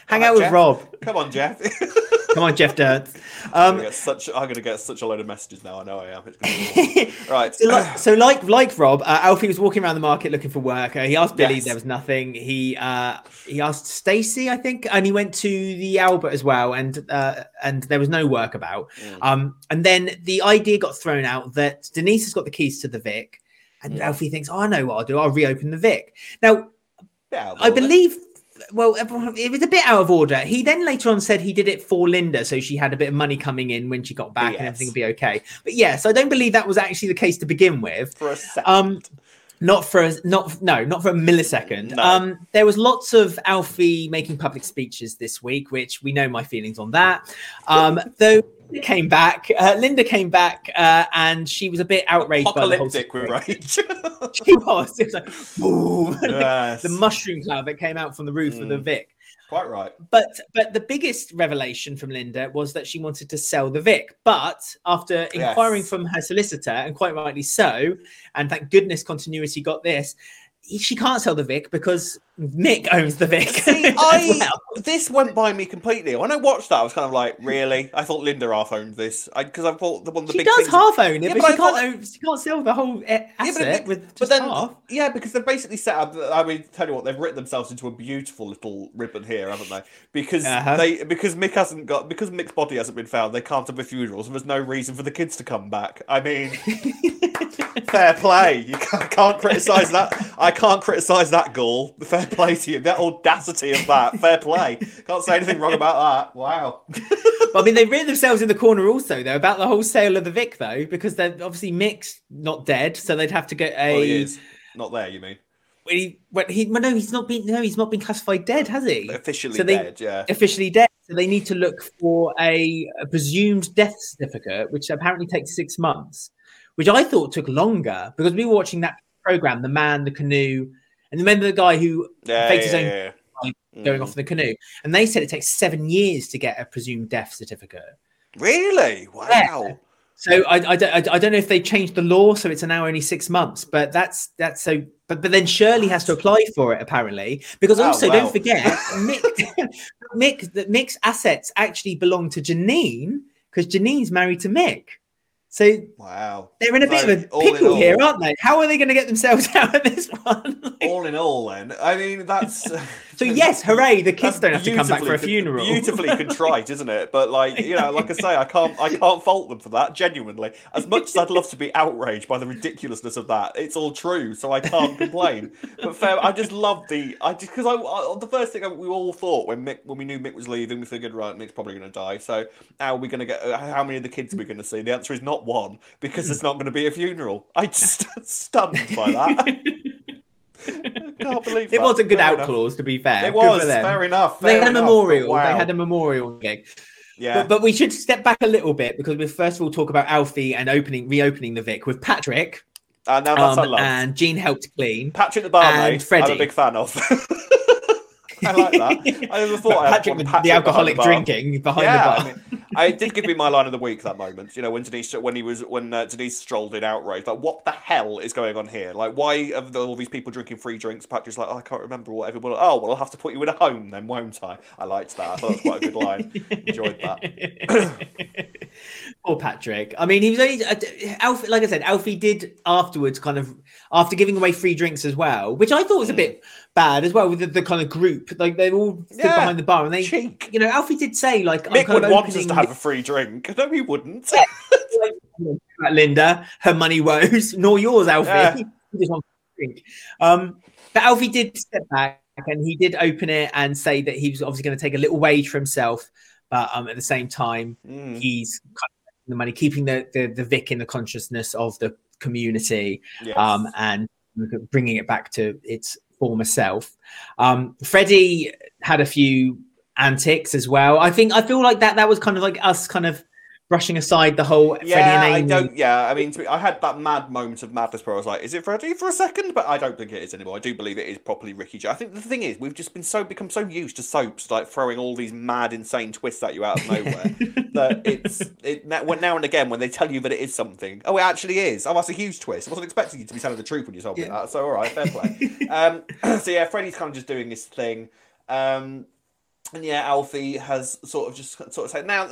S1: Hang out with
S2: Jeff.
S1: Rob.
S2: Come on, Jeff.
S1: Come on, Jeff Dirt.
S2: I'm
S1: Um,
S2: such. I'm gonna get such a load of messages now. I know I am. It's gonna be right.
S1: so, like, so like like Rob, uh, Alfie was walking around the market looking for work. Uh, he asked Billy,
S2: Yes.
S1: there was nothing. He uh, he asked Stacey, I think, and he went to the Albert as well, and uh, and there was no work about.
S2: Mm.
S1: Um, and then the idea got thrown out that Denise has got the keys to the Vic, and
S2: Mm.
S1: Alfie thinks, oh, I know what I'll do. I'll reopen the Vic. Now I believe. Well, it was a bit out of order. He then later on said he did it for Linda, so she had a bit of money coming in when she got back, and everything would be okay. But yes, I don't believe that was actually the case to begin with.
S2: for a second.
S1: Um, not for a, not no, not for a millisecond.
S2: No.
S1: Um, there was lots of Alfie making public speeches this week, which we know my feelings on that. Um, though Linda came back, uh, Linda came back, uh, and she was a bit outraged by the whole
S2: Apocalyptic
S1: situation.
S2: rage.
S1: She was. It was like boom.
S2: yes.
S1: the mushroom cloud that came out from the roof of the
S2: Mm.
S1: Vic.
S2: Quite right.
S1: But but the biggest revelation from Linda was that she wanted to sell the Vic. But after inquiring
S2: Yes.
S1: from her solicitor, and quite rightly so, and thank goodness continuity got this, she can't sell the Vic because Mick owns the Vic.
S2: See, I
S1: well.
S2: this went by me completely. When I watched that, I was kind of like, really? I thought Linda half owned this because I, thought the one the
S1: She
S2: big
S1: does half own it,
S2: Yeah,
S1: but,
S2: but
S1: she
S2: I
S1: can't own, she can't sell the whole uh,
S2: Yeah, but
S1: asset
S2: it-
S1: with
S2: but then,
S1: half.
S2: yeah, because they've basically set up. I mean, tell you what, they've written themselves into a beautiful little ribbon here, haven't they? Because
S1: Uh-huh.
S2: they because Mick hasn't got because Mick's body hasn't been found. They can't have a funeral, so there's no reason for the kids to come back. I mean, fair play. You can't, can't criticize that. I can't criticize that goal. Fair play to you. That audacity of that. Fair play. Can't say anything wrong about that. Wow.
S1: But, I mean, they've written themselves in the corner also, though, about the whole sale of the Vic, though, because they're obviously Mick's not dead, so they'd have to get a.
S2: Well, he is not there. You mean
S1: When he, when he, well, no, he's not been. No, he's not been classified dead, has he?
S2: officially
S1: So they-
S2: dead? Yeah.
S1: Officially dead. So they need to look for a, a presumed death certificate, which apparently takes six months, which I thought took longer because we were watching that program, The Man, the Canoe, and remember the guy who
S2: Yeah.
S1: faked
S2: yeah,
S1: his own
S2: yeah,
S1: going
S2: Mm.
S1: off in the canoe, and they said it takes seven years to get a presumed death certificate.
S2: Really? Wow.
S1: So I, I, don't, I, don't know if they changed the law, so it's now only six months. But that's that's so. But but then Shirley has to apply for it apparently because
S2: Oh,
S1: also
S2: wow.
S1: don't forget Mick, Mick that Mick's assets actually belong to Janine because Janine's married to Mick. So
S2: Wow.
S1: they're in a bit of a
S2: all
S1: pickle here, aren't they? How are they going to get themselves out of this one?
S2: All in all, then, I mean, that's.
S1: so yes, hooray! The kids
S2: That's
S1: don't have to come back for a funeral.
S2: Beautifully contrite, isn't it? But like you know, like I say, I can't, I can't fault them for that. Genuinely, as much as I'd love to be outraged by the ridiculousness of that, it's all true, so I can't complain. But fair, I just love the, I just because I, I, the first thing we all thought when Mick, when we knew Mick was leaving, we figured right, Mick's probably going to die. So how are we going to get? uh, How many of the kids are we going to see? The answer is not one because there's not going to be a funeral. I just stunned by that. Can't believe
S1: it
S2: that.
S1: was a good
S2: Fair
S1: out
S2: enough.
S1: clause, to be fair.
S2: It was fair enough.
S1: They had a
S2: enough, but
S1: memorial.
S2: Wow.
S1: They had a memorial gig.
S2: yeah.
S1: But, but we should step back a little bit because we first of all talk about Alfie and opening, reopening the Vic with Patrick
S2: and now that's
S1: um,
S2: love.
S1: and Jean helped clean.
S2: Patrick the barmaid.
S1: and Freddie.
S2: I'm a big fan of. I like that. I never thought I
S1: Patrick, the,
S2: Patrick
S1: the alcoholic
S2: behind the
S1: drinking behind
S2: yeah,
S1: the bar.
S2: I mean, I it did give me my line of the week that moment. You know, when Denise, when he was, when uh, Denise strolled in outrage, like, what the hell is going on here? Like, why are there all these people drinking free drinks? Patrick's like, oh, I can't remember what everyone. Oh, well, I'll have to put you in a home then, won't I? I liked that. I thought that was quite a good line. Enjoyed
S1: that. Poor Patrick. I mean, he was only uh, Alfie. Like I said, Alfie did afterwards, kind of after giving away free drinks as well, which I thought was a bit bad as well with the, the kind of group. Like they're all stood
S2: Yeah,
S1: behind the bar, and they,
S2: Cheek.
S1: you know, Alfie did say like, I'm
S2: Mick would
S1: of
S2: want us to have a free drink. No, he wouldn't.
S1: about Linda, her money woes, nor yours, Alfie.
S2: Yeah.
S1: He just wants to drink. Um, but Alfie did step back and he did open it and say that he was obviously going to take a little wage for himself, but um, at the same time,
S2: Mm,
S1: he's kind of the money, keeping the, the the Vic in the consciousness of the community,
S2: yes.
S1: um, and bringing it back to its former self. Um, Freddie had a few antics as well. I think I feel like that that was kind of like us kind of brushing aside the whole
S2: Yeah,
S1: Freddie
S2: I
S1: and Amy.
S2: don't. Yeah, I mean, be, I had that mad moment of madness where I was like, "Is it Freddie for a second? But I don't think it is anymore. I do believe it is properly Ricky. I think the thing is, we've just been so become so used to soaps like throwing all these mad, insane twists at you out of nowhere that it's it now, and again when they tell you that it is something. Oh, it actually is. Oh, that's a huge twist. I wasn't expecting you to be telling the truth when you told me
S1: Yeah.
S2: that. So all right, fair play. um, so yeah, Freddie's kind of just doing his thing. Um, and yeah, Alfie has sort of just sort of said. Now,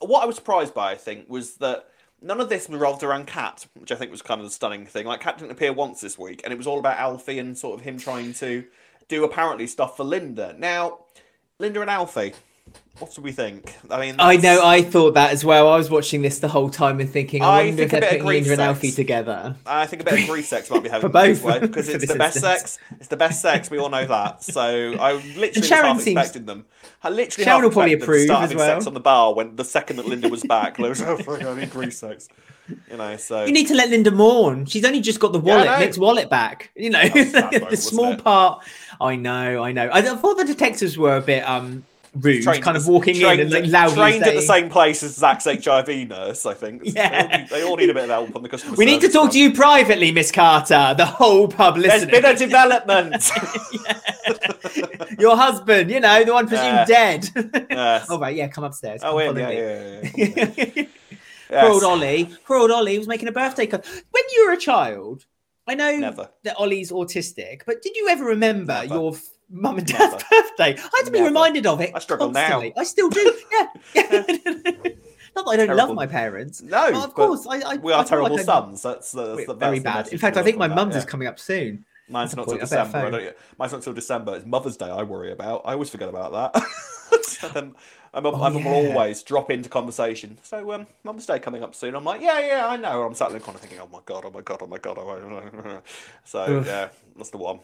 S2: what I was surprised by, I think, was that none of this revolved around Cat, which I think was kind of the stunning thing. Like, Cat didn't appear once this week, and it was all about Alfie and sort of him trying to do apparently stuff for Linda. Now, Linda and Alfie, what do we think? I mean,
S1: I know. I thought that as well. I was watching this the whole time and thinking, I,
S2: I
S1: wonder
S2: think
S1: if they're putting Linda and. Alfie together.
S2: I think a bit of grease sex might be having
S1: For both,
S2: because it's the best
S1: instance.
S2: sex. It's the best sex. We all know that. So I literally was
S1: Sharon
S2: half
S1: seems-
S2: expecting them. I literally
S1: Sharon
S2: half
S1: will probably
S2: expected them to start
S1: approve as
S2: having sex
S1: well.
S2: on the bar when the second that Linda was back. Like, oh, fuck, I need grease sex. You know, so
S1: You need to let Linda mourn. She's only just got the wallet,
S2: know.
S1: Mick's wallet back. You know,
S2: was
S1: the small
S2: it?
S1: part. I know, I know. I thought the detectives were a bit um rude,
S2: trained
S1: kind of walking in
S2: trained
S1: and like, loudly
S2: trained at the same place as Zach's HIV nurse. I think.
S1: Yeah.
S2: They all need, they all need a bit of help on the customer.
S1: "We need to talk
S2: front.
S1: to you privately, Miss Carter." The whole pub
S2: There's been a development.
S1: Your husband, you know, the one presumed dead.
S2: Yes.
S1: oh, right, yeah, come upstairs.
S2: Oh,
S1: come
S2: yeah, yeah, yeah, yeah, yeah.
S1: Poor old Ollie. Poor old Ollie was making a birthday card. When you were a child, I know
S2: Never.
S1: that Ollie's autistic, but did you ever remember
S2: Never.
S1: your mum and dad's
S2: Never.
S1: birthday? I had to be reminded of it.
S2: I struggle now.
S1: I still do. Yeah. yeah. Not that I don't love my parents.
S2: No,
S1: of course, I, I
S2: we
S1: I
S2: are
S1: feel
S2: terrible
S1: like I'm-
S2: sons. That's, the- that's
S1: very
S2: that's
S1: bad. In fact, I think my mum's
S2: yeah.
S1: is coming up soon.
S2: Mine's
S1: That's
S2: not till
S1: I
S2: December. I don't, mine's not till December. It's Mother's Day I worry about. I always forget about that. so then mum,
S1: Oh,
S2: will
S1: yeah.
S2: always drop into conversation. So um, Mother's Day coming up soon. I'm like, yeah, yeah, I know. I'm sat there kind of thinking, oh my god, oh my god, oh my god. Oh my... god. so
S1: Oof.
S2: yeah, that's the one.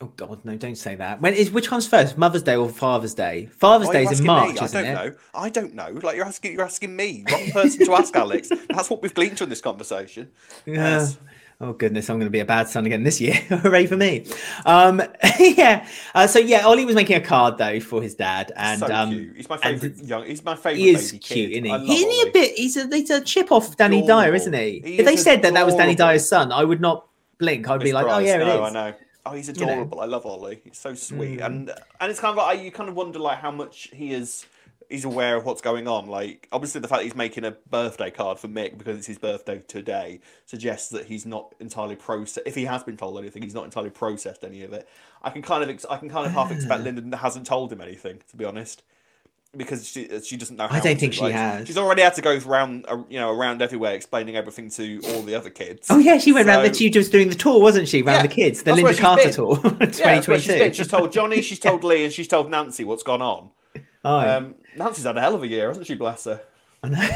S1: Oh God, no! Don't say that. When is which comes first, Mother's Day or Father's Day? Father's Day is in March,
S2: me? I don't
S1: it?
S2: know. I don't know. Like you're asking, you're asking me. Wrong person to ask, Alex. That's what we've gleaned from this conversation.
S1: Yeah.
S2: Yes.
S1: Oh goodness, I'm going to be a bad son again this year. Hooray for me! Um, yeah. Uh, so yeah, Ollie was making a card though for his dad, and
S2: so
S1: um.
S2: He's my favorite young. He's my favorite.
S1: he is
S2: baby
S1: cute,
S2: kid.
S1: isn't he? Isn't he a bit? He's a, he's a chip off Danny Dyer, isn't he?
S2: He
S1: if they
S2: is
S1: said that that was Danny. Dyer's son, I would not blink. I'd be like, oh yeah, it is.
S2: I know. Oh, he's
S1: You know.
S2: adorable. I love Ollie. He's so sweet,
S1: Mm.
S2: and and it's kind of like you kind of wonder like how much he is. He's aware of what's going on. Like obviously, the fact that he's making a birthday card for Mick because it's his birthday today suggests that he's not entirely processed. If he has been told anything, he's not entirely processed any of it. I can kind of ex- I can kind of half expect. Linda hasn't told him anything, to be honest. Because she she doesn't know. How
S1: I don't
S2: to.
S1: think she
S2: Like,
S1: has.
S2: She's already had to go around, uh, you know, around everywhere explaining everything to all the other kids.
S1: Oh yeah, she went around the
S2: So-
S1: she was doing the tour, wasn't she? Around
S2: Yeah,
S1: the kids, the Linda Carter
S2: been.
S1: tour, twenty twenty two.
S2: She's told Johnny, she's told Lee, and she's told Nancy what's gone on. Um, Nancy's had a hell of a year, hasn't she? Bless her.
S1: I know.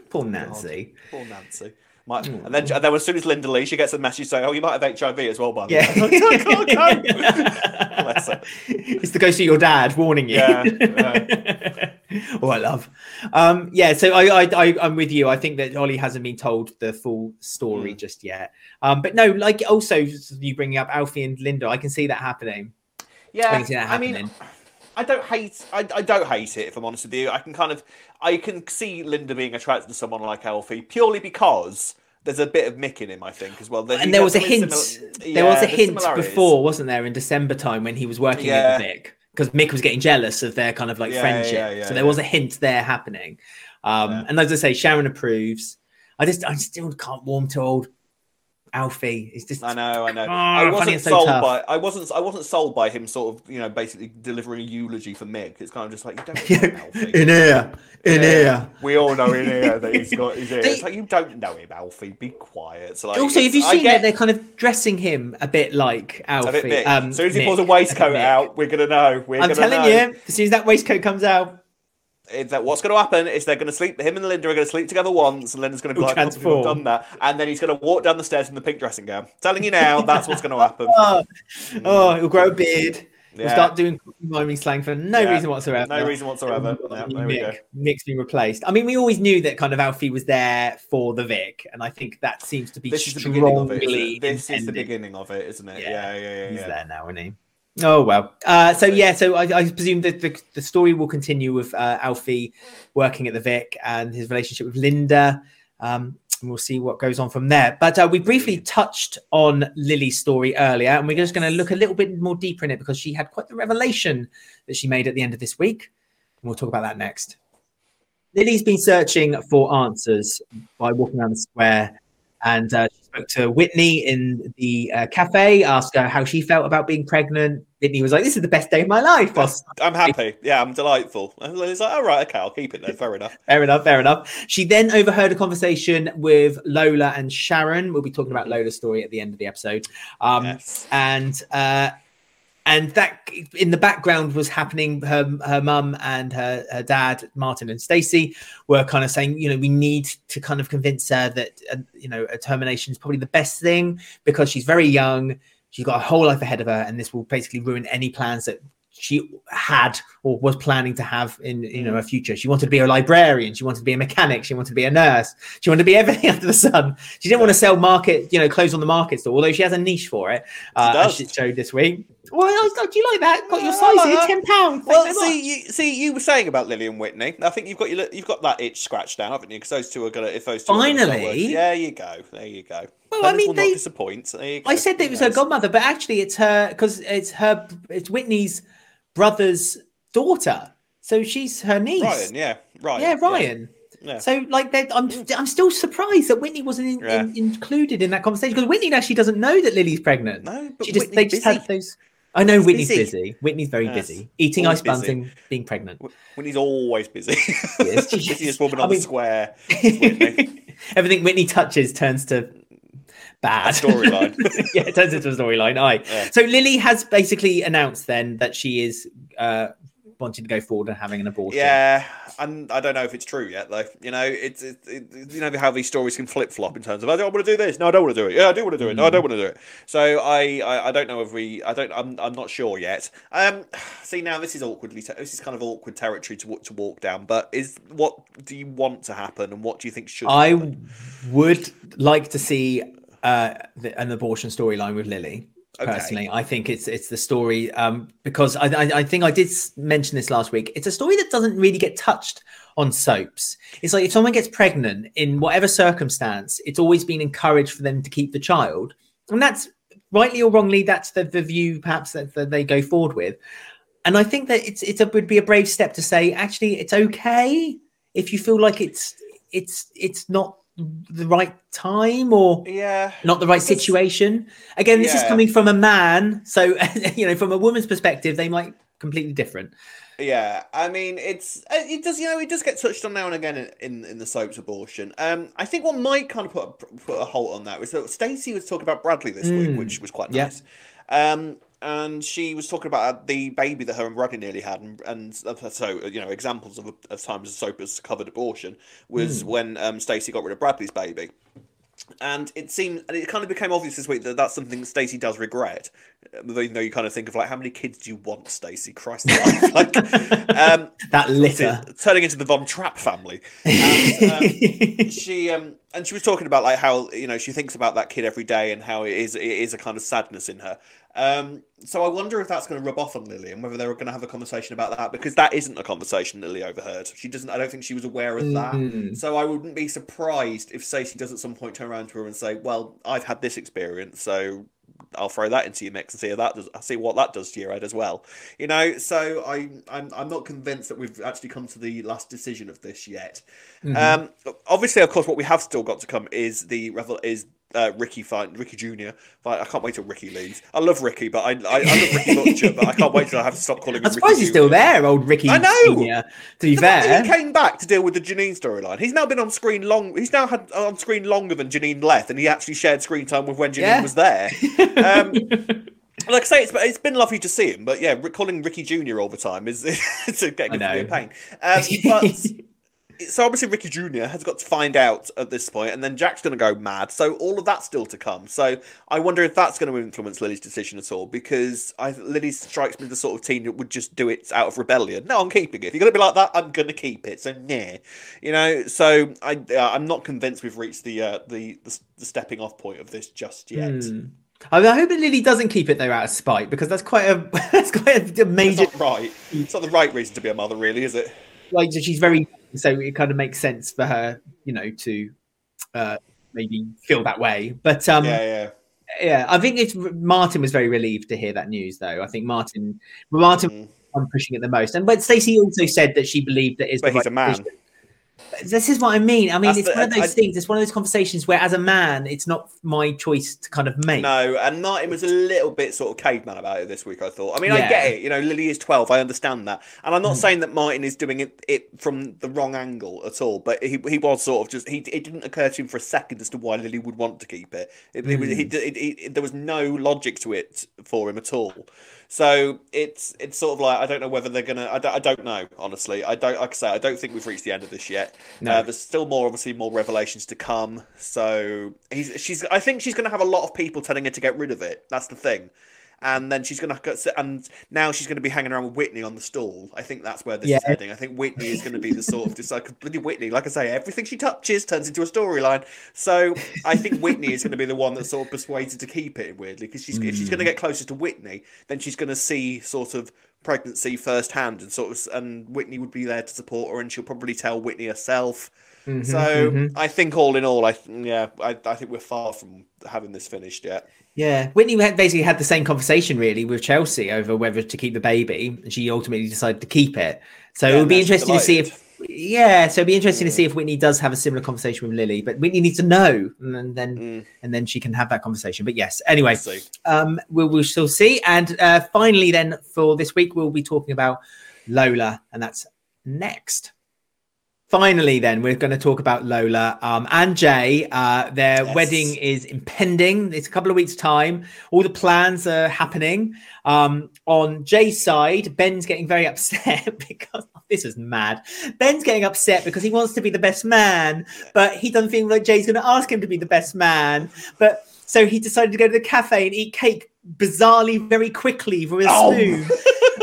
S1: Poor Nancy.
S2: Poor Nancy. Might,
S1: Hmm.
S2: and then, and then as soon as Linda Lee, she gets a message saying, "Oh, you might have HIV as well." By the
S1: Yeah.
S2: way, I. Bless her.
S1: it's the ghost of your dad warning you.
S2: Yeah,
S1: oh, I love. Um, yeah, so I, I, I, I'm with you. I think that Ollie hasn't been told the full story just yet. Um, but no, like also you bringing up Alfie and Linda, I can see that happening. I
S2: Yeah,
S1: can see that
S2: I mean,
S1: happening.
S2: I don't hate. I, I don't hate it. If I'm honest with you, I can kind of, I can see Linda being attracted to someone like Alfie purely because there's a bit of Mick in him. I think as well.
S1: and there was a hint. there was a hint
S2: before.
S1: wasn't there, in December time when he was working
S2: Yeah.
S1: the Vic because Mick was getting jealous of their kind of like
S2: Yeah,
S1: friendship. so there was a hint there happening. Um. And as I say, Sharon approves. I just, I still can't warm to old Alfie. He's just,
S2: I know, I know.
S1: Oh,
S2: I wasn't
S1: so
S2: sold
S1: tough.
S2: by. I wasn't. I wasn't sold by him. Sort of, you know, basically delivering a eulogy for Mick. It's kind of just like you don't know Alfie.
S1: in here, in
S2: Yeah.
S1: here.
S2: We all know in here that he's got his ear. It's like you don't know him, Alfie. Be quiet. So like,
S1: also, have you seen
S2: get-
S1: that they're kind of dressing him a bit like Alfie?
S2: bit
S1: Um,
S2: as soon as he pulls a
S1: a
S2: waistcoat
S1: Mick.
S2: out, we're gonna know. We're
S1: I'm telling
S2: know.
S1: you, as soon as that waistcoat comes out,
S2: Is that what's going to happen is they're going to sleep. Him and Linda are going to sleep together once, and Linda's going to be
S1: He'll
S2: like, transform. "I've done that," and then he's going to walk down the stairs in the pink dressing gown. Telling you now, that's what's going to happen.
S1: oh, oh, he'll grow a beard. We'll start doing miming slang for no
S2: Yeah.
S1: reason whatsoever.
S2: No reason whatsoever. Yeah, there we go.
S1: Mick, Mick's been replaced. I mean, we always knew that kind of Alfie was there for the Vic, and I think that seems to be
S2: This is the beginning of it. isn't it? This is the beginning of it, isn't it?
S1: Yeah.
S2: Yeah, yeah, yeah.
S1: He's
S2: yeah.
S1: there now, isn't he? Oh well. Uh, so yeah, so I, I presume that the, the story will continue with uh, Alfie working at the Vic and his relationship with Linda. Um, and we'll see what goes on from there. But uh, we briefly touched on Lily's story earlier, and we're just going to look a little bit more deeper in it because she had quite the revelation that she made at the end of this week. And we'll talk about that next. Lily's been searching for answers by walking around the square, and uh, she spoke to Whitney in the uh, cafe, asked her how she felt about being pregnant. Whitney was like, "This is the best day of my life." boss."
S2: I'm happy. Yeah, I'm delightful. And Lily's like, all right, okay, I'll keep it then. Fair enough.
S1: Fair enough, fair enough. She then overheard a conversation with Lola and Sharon. We'll be talking about Lola's story at the end of the episode. Um,
S2: yes.
S1: and uh, and that in the background was happening. Her her mum and her, her dad, Martin and Stacey, were kind of saying, you know, we need to kind of convince her that uh, you know a termination is probably the best thing because she's very young. She's got a whole life ahead of her, and this will basically ruin any plans that she had or was planning to have in you know her future. She wanted to be a librarian, she wanted to be a mechanic, she wanted to be a nurse, she wanted to be everything under the sun. She didn't want to sell market, you know, clothes on the market store, although she has a niche for it, uh, as she showed this week. Well, oh, do you like that? Got your
S2: Yeah,
S1: size here, ten pound.
S2: Well, see, you, see, you were saying about Lily and Whitney. I think you've got your, you've got that itch scratched now, haven't you? Because those two are gonna, if those two are gonna start
S1: Finally.
S2: there you go, there you go.
S1: Well, I mean, they-
S2: disappoint. There you go.
S1: I said that it was her godmother, but actually it's her because it's her it's Whitney's brother's daughter. So she's her niece.
S2: Ryan, yeah, Ryan,
S1: Yeah, Ryan.
S2: Yeah.
S1: So like I'm hmm. I'm still surprised that Whitney wasn't in,
S2: Yeah.
S1: in, included in that conversation because Whitney actually doesn't know that Lily's pregnant.
S2: No, but
S1: she just
S2: Whitney's
S1: they just
S2: busy.
S1: had those. I know Whitney's
S2: busy.
S1: busy. Whitney's very
S2: Yes,
S1: busy, eating
S2: always
S1: ice buns
S2: busy.
S1: and being pregnant.
S2: Whitney's always busy.
S1: Yes,
S2: Busiest woman
S1: I
S2: on
S1: mean-
S2: the square.
S1: Everything Whitney touches turns to bad
S2: storyline.
S1: yeah, it turns into a storyline. Aye.
S2: Yeah.
S1: So Lily has basically announced then that she is uh, wanting to go forward and having an abortion.
S2: Yeah, and I don't know if it's true yet, though. You know, it's it, it, you know how these stories can flip flop in terms of I don't want to do this. No, I don't want to do it. Yeah, I do want to do it. No, I don't want to do it. So I, I, I don't know if we. I don't. I'm, I'm not sure yet. Um, see now this is awkwardly. This is kind of awkward territory to to walk down. But is what do you want to happen, and what do you think should?
S1: I
S2: happen?
S1: would like to see uh, the, an abortion storyline with Lily.
S2: Okay.
S1: Personally, I think it's it's the story um, because I, I I think I did mention this last week. It's a story that doesn't really get touched on soaps. It's like if someone gets pregnant in whatever circumstance, it's always been encouraged for them to keep the child, and that's rightly or wrongly that's the, the view perhaps that, that they go forward with. And I think that it's a would be a brave step to say actually it's okay if you feel like it's it's it's not the right time or
S2: Yeah.
S1: not the right situation. Again, this is coming from a man, so you know, from a woman's perspective, they might completely different.
S2: Yeah, I mean, it's uh, it does you know it does get touched on now and again in, in, in the soaps abortion. Um, I think what might kind of put a, put a halt on that was that Stacey was talking about Bradley this week,
S1: Mm,
S2: which was quite
S1: yeah.
S2: nice. Um, and she was talking about the baby that her and Bradley nearly had, and, and so you know examples of, of times the soap has covered abortion was
S1: Mm.
S2: when um, Stacey got rid of Bradley's baby. And it seemed, and it kind of became obvious this week that that's something that Stacey does regret. Even though you kind of think of like, how many kids do you want, Stacey? Christ, like, um,
S1: that litter.
S2: turning into the Von Trapp family. And, um, she um and she was talking about like how you know she thinks about that kid every day and how it is it is a kind of sadness in her. Um, so I wonder if that's going to rub off on Lily and whether they're going to have a conversation about that because that isn't a conversation Lily overheard. She doesn't. I don't think she was aware of that.
S1: Mm.
S2: So I wouldn't be surprised if Stacey does at some point turn around to her and say, "Well, I've had this experience, so." I'll throw that into your mix and see how that does. I see what that does to your head as well. You know, so I, I'm I'm not convinced that we've actually come to the last decision of this yet.
S1: Mhm.
S2: Um, obviously, of course, what we have still got to come is the revel is uh, Ricky fight Ricky Junior fight. I can't wait till Ricky leaves. I love Ricky, but I I, I love Ricky Butcher, but I can't wait till I have to stop calling him.
S1: I'm surprised
S2: Ricky
S1: he's still there, old Ricky.
S2: I know!
S1: Senior, to be
S2: The
S1: fair,
S2: he came back to deal with the Janine storyline. He's now been on screen long. He's now had on screen longer than Janine left, and he actually shared screen time with when Janine
S1: Yeah.
S2: was there. Um, like I say, it's, it's been lovely to see him, but yeah, calling Ricky Junior all the time is it's getting
S1: I
S2: a pain. Um, but so obviously Ricky Junior has got to find out at this point, and then Jack's going to go mad. So all of that's still to come. So I wonder if that's going to influence Lily's decision at all, because I Lily strikes me as the sort of teen that would just do it out of rebellion. No, I'm keeping it. If you're going to be like that, I'm going to keep it. So nah, you know. So I uh, I'm not convinced we've reached the uh, the, the the stepping off point of this just yet.
S1: Hmm. I, mean, I hope that Lily doesn't keep it though out of spite because that's quite a that's quite a
S2: It's
S1: major.
S2: not right. It's not the right reason to be a mother, really, is it?
S1: Like she's very so it kind of makes sense for her, you know, to uh, maybe feel that way. But um,
S2: yeah, yeah.
S1: yeah, I think it's Martin was very relieved to hear that news, though. I think Martin, Martin,
S2: Mm.
S1: I'm pushing it the most. And but Stacey also said that she believed that is.
S2: But he's
S1: right
S2: a man.
S1: decision. This is what I mean. I mean,
S2: That's
S1: it's
S2: the-
S1: one of those
S2: I-
S1: things. It's one of those conversations where, as a man, it's not my choice to kind of make.
S2: No, and Martin was a little bit sort of caveman about it this week. I thought. I mean, I get it. You know, Lily is twelve. I understand that, and I'm not
S1: Mm.
S2: saying that Martin is doing it, it from the wrong angle at all. But he he was sort of just he. It didn't occur to him for a second as to why Lily would want to keep it. It, it was he,
S1: Mm.
S2: it, it, there was no logic to it for him at all. So it's it's sort of like I don't know whether they're gonna. I don't, I don't know honestly. I don't like I say I don't think we've reached the end of this yet.
S1: No.
S2: Uh, there's still more, obviously, more revelations to come. So he's she's. I think she's going to have a lot of people telling her to get rid of it. That's the thing. And then she's going to and now she's going to be hanging around with Whitney on the stall. I think that's where this
S1: Yeah.
S2: is heading. I think Whitney is going to be the sort of just like Whitney. Like I say, everything she touches turns into a storyline. So I think Whitney is going to be the one that's sort of persuaded to keep it weirdly because she's if she's going to get closer to Whitney, then she's going to see sort of pregnancy firsthand and sort of and Whitney would be there to support her and she'll probably tell Whitney herself.
S1: Mhm,
S2: So
S1: mhm.
S2: I think all in all, I yeah, I, I think we're far from having this finished yet.
S1: Yeah, Whitney had basically had the same conversation really with Chelsea over whether to keep the baby, and she ultimately decided to keep it. So
S2: Yeah,
S1: it would be
S2: and now she's
S1: interesting to see if, yeah, so it'd be interesting to see if Whitney does have a similar conversation with Lily. But Whitney needs to know, and then
S2: Mm.
S1: and then she can have that conversation. But yes, anyway, um, we'll we shall see. And uh, finally, then for this week, we'll be talking about Lola, and that's next. Finally, then we're going to talk about Lola um, and Jay. Uh, their
S2: Yes.
S1: wedding is impending. It's a couple of weeks' time. All the plans are happening. Um, on Jay's side, Ben's getting very upset because this is mad. Ben's getting upset because he wants to be the best man, but he doesn't feel like Jay's going to ask him to be the best man. But so he decided to go to the cafe and eat cake bizarrely very quickly with a
S2: Oh.
S1: spoon.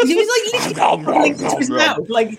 S1: he was like literally into his mouth, like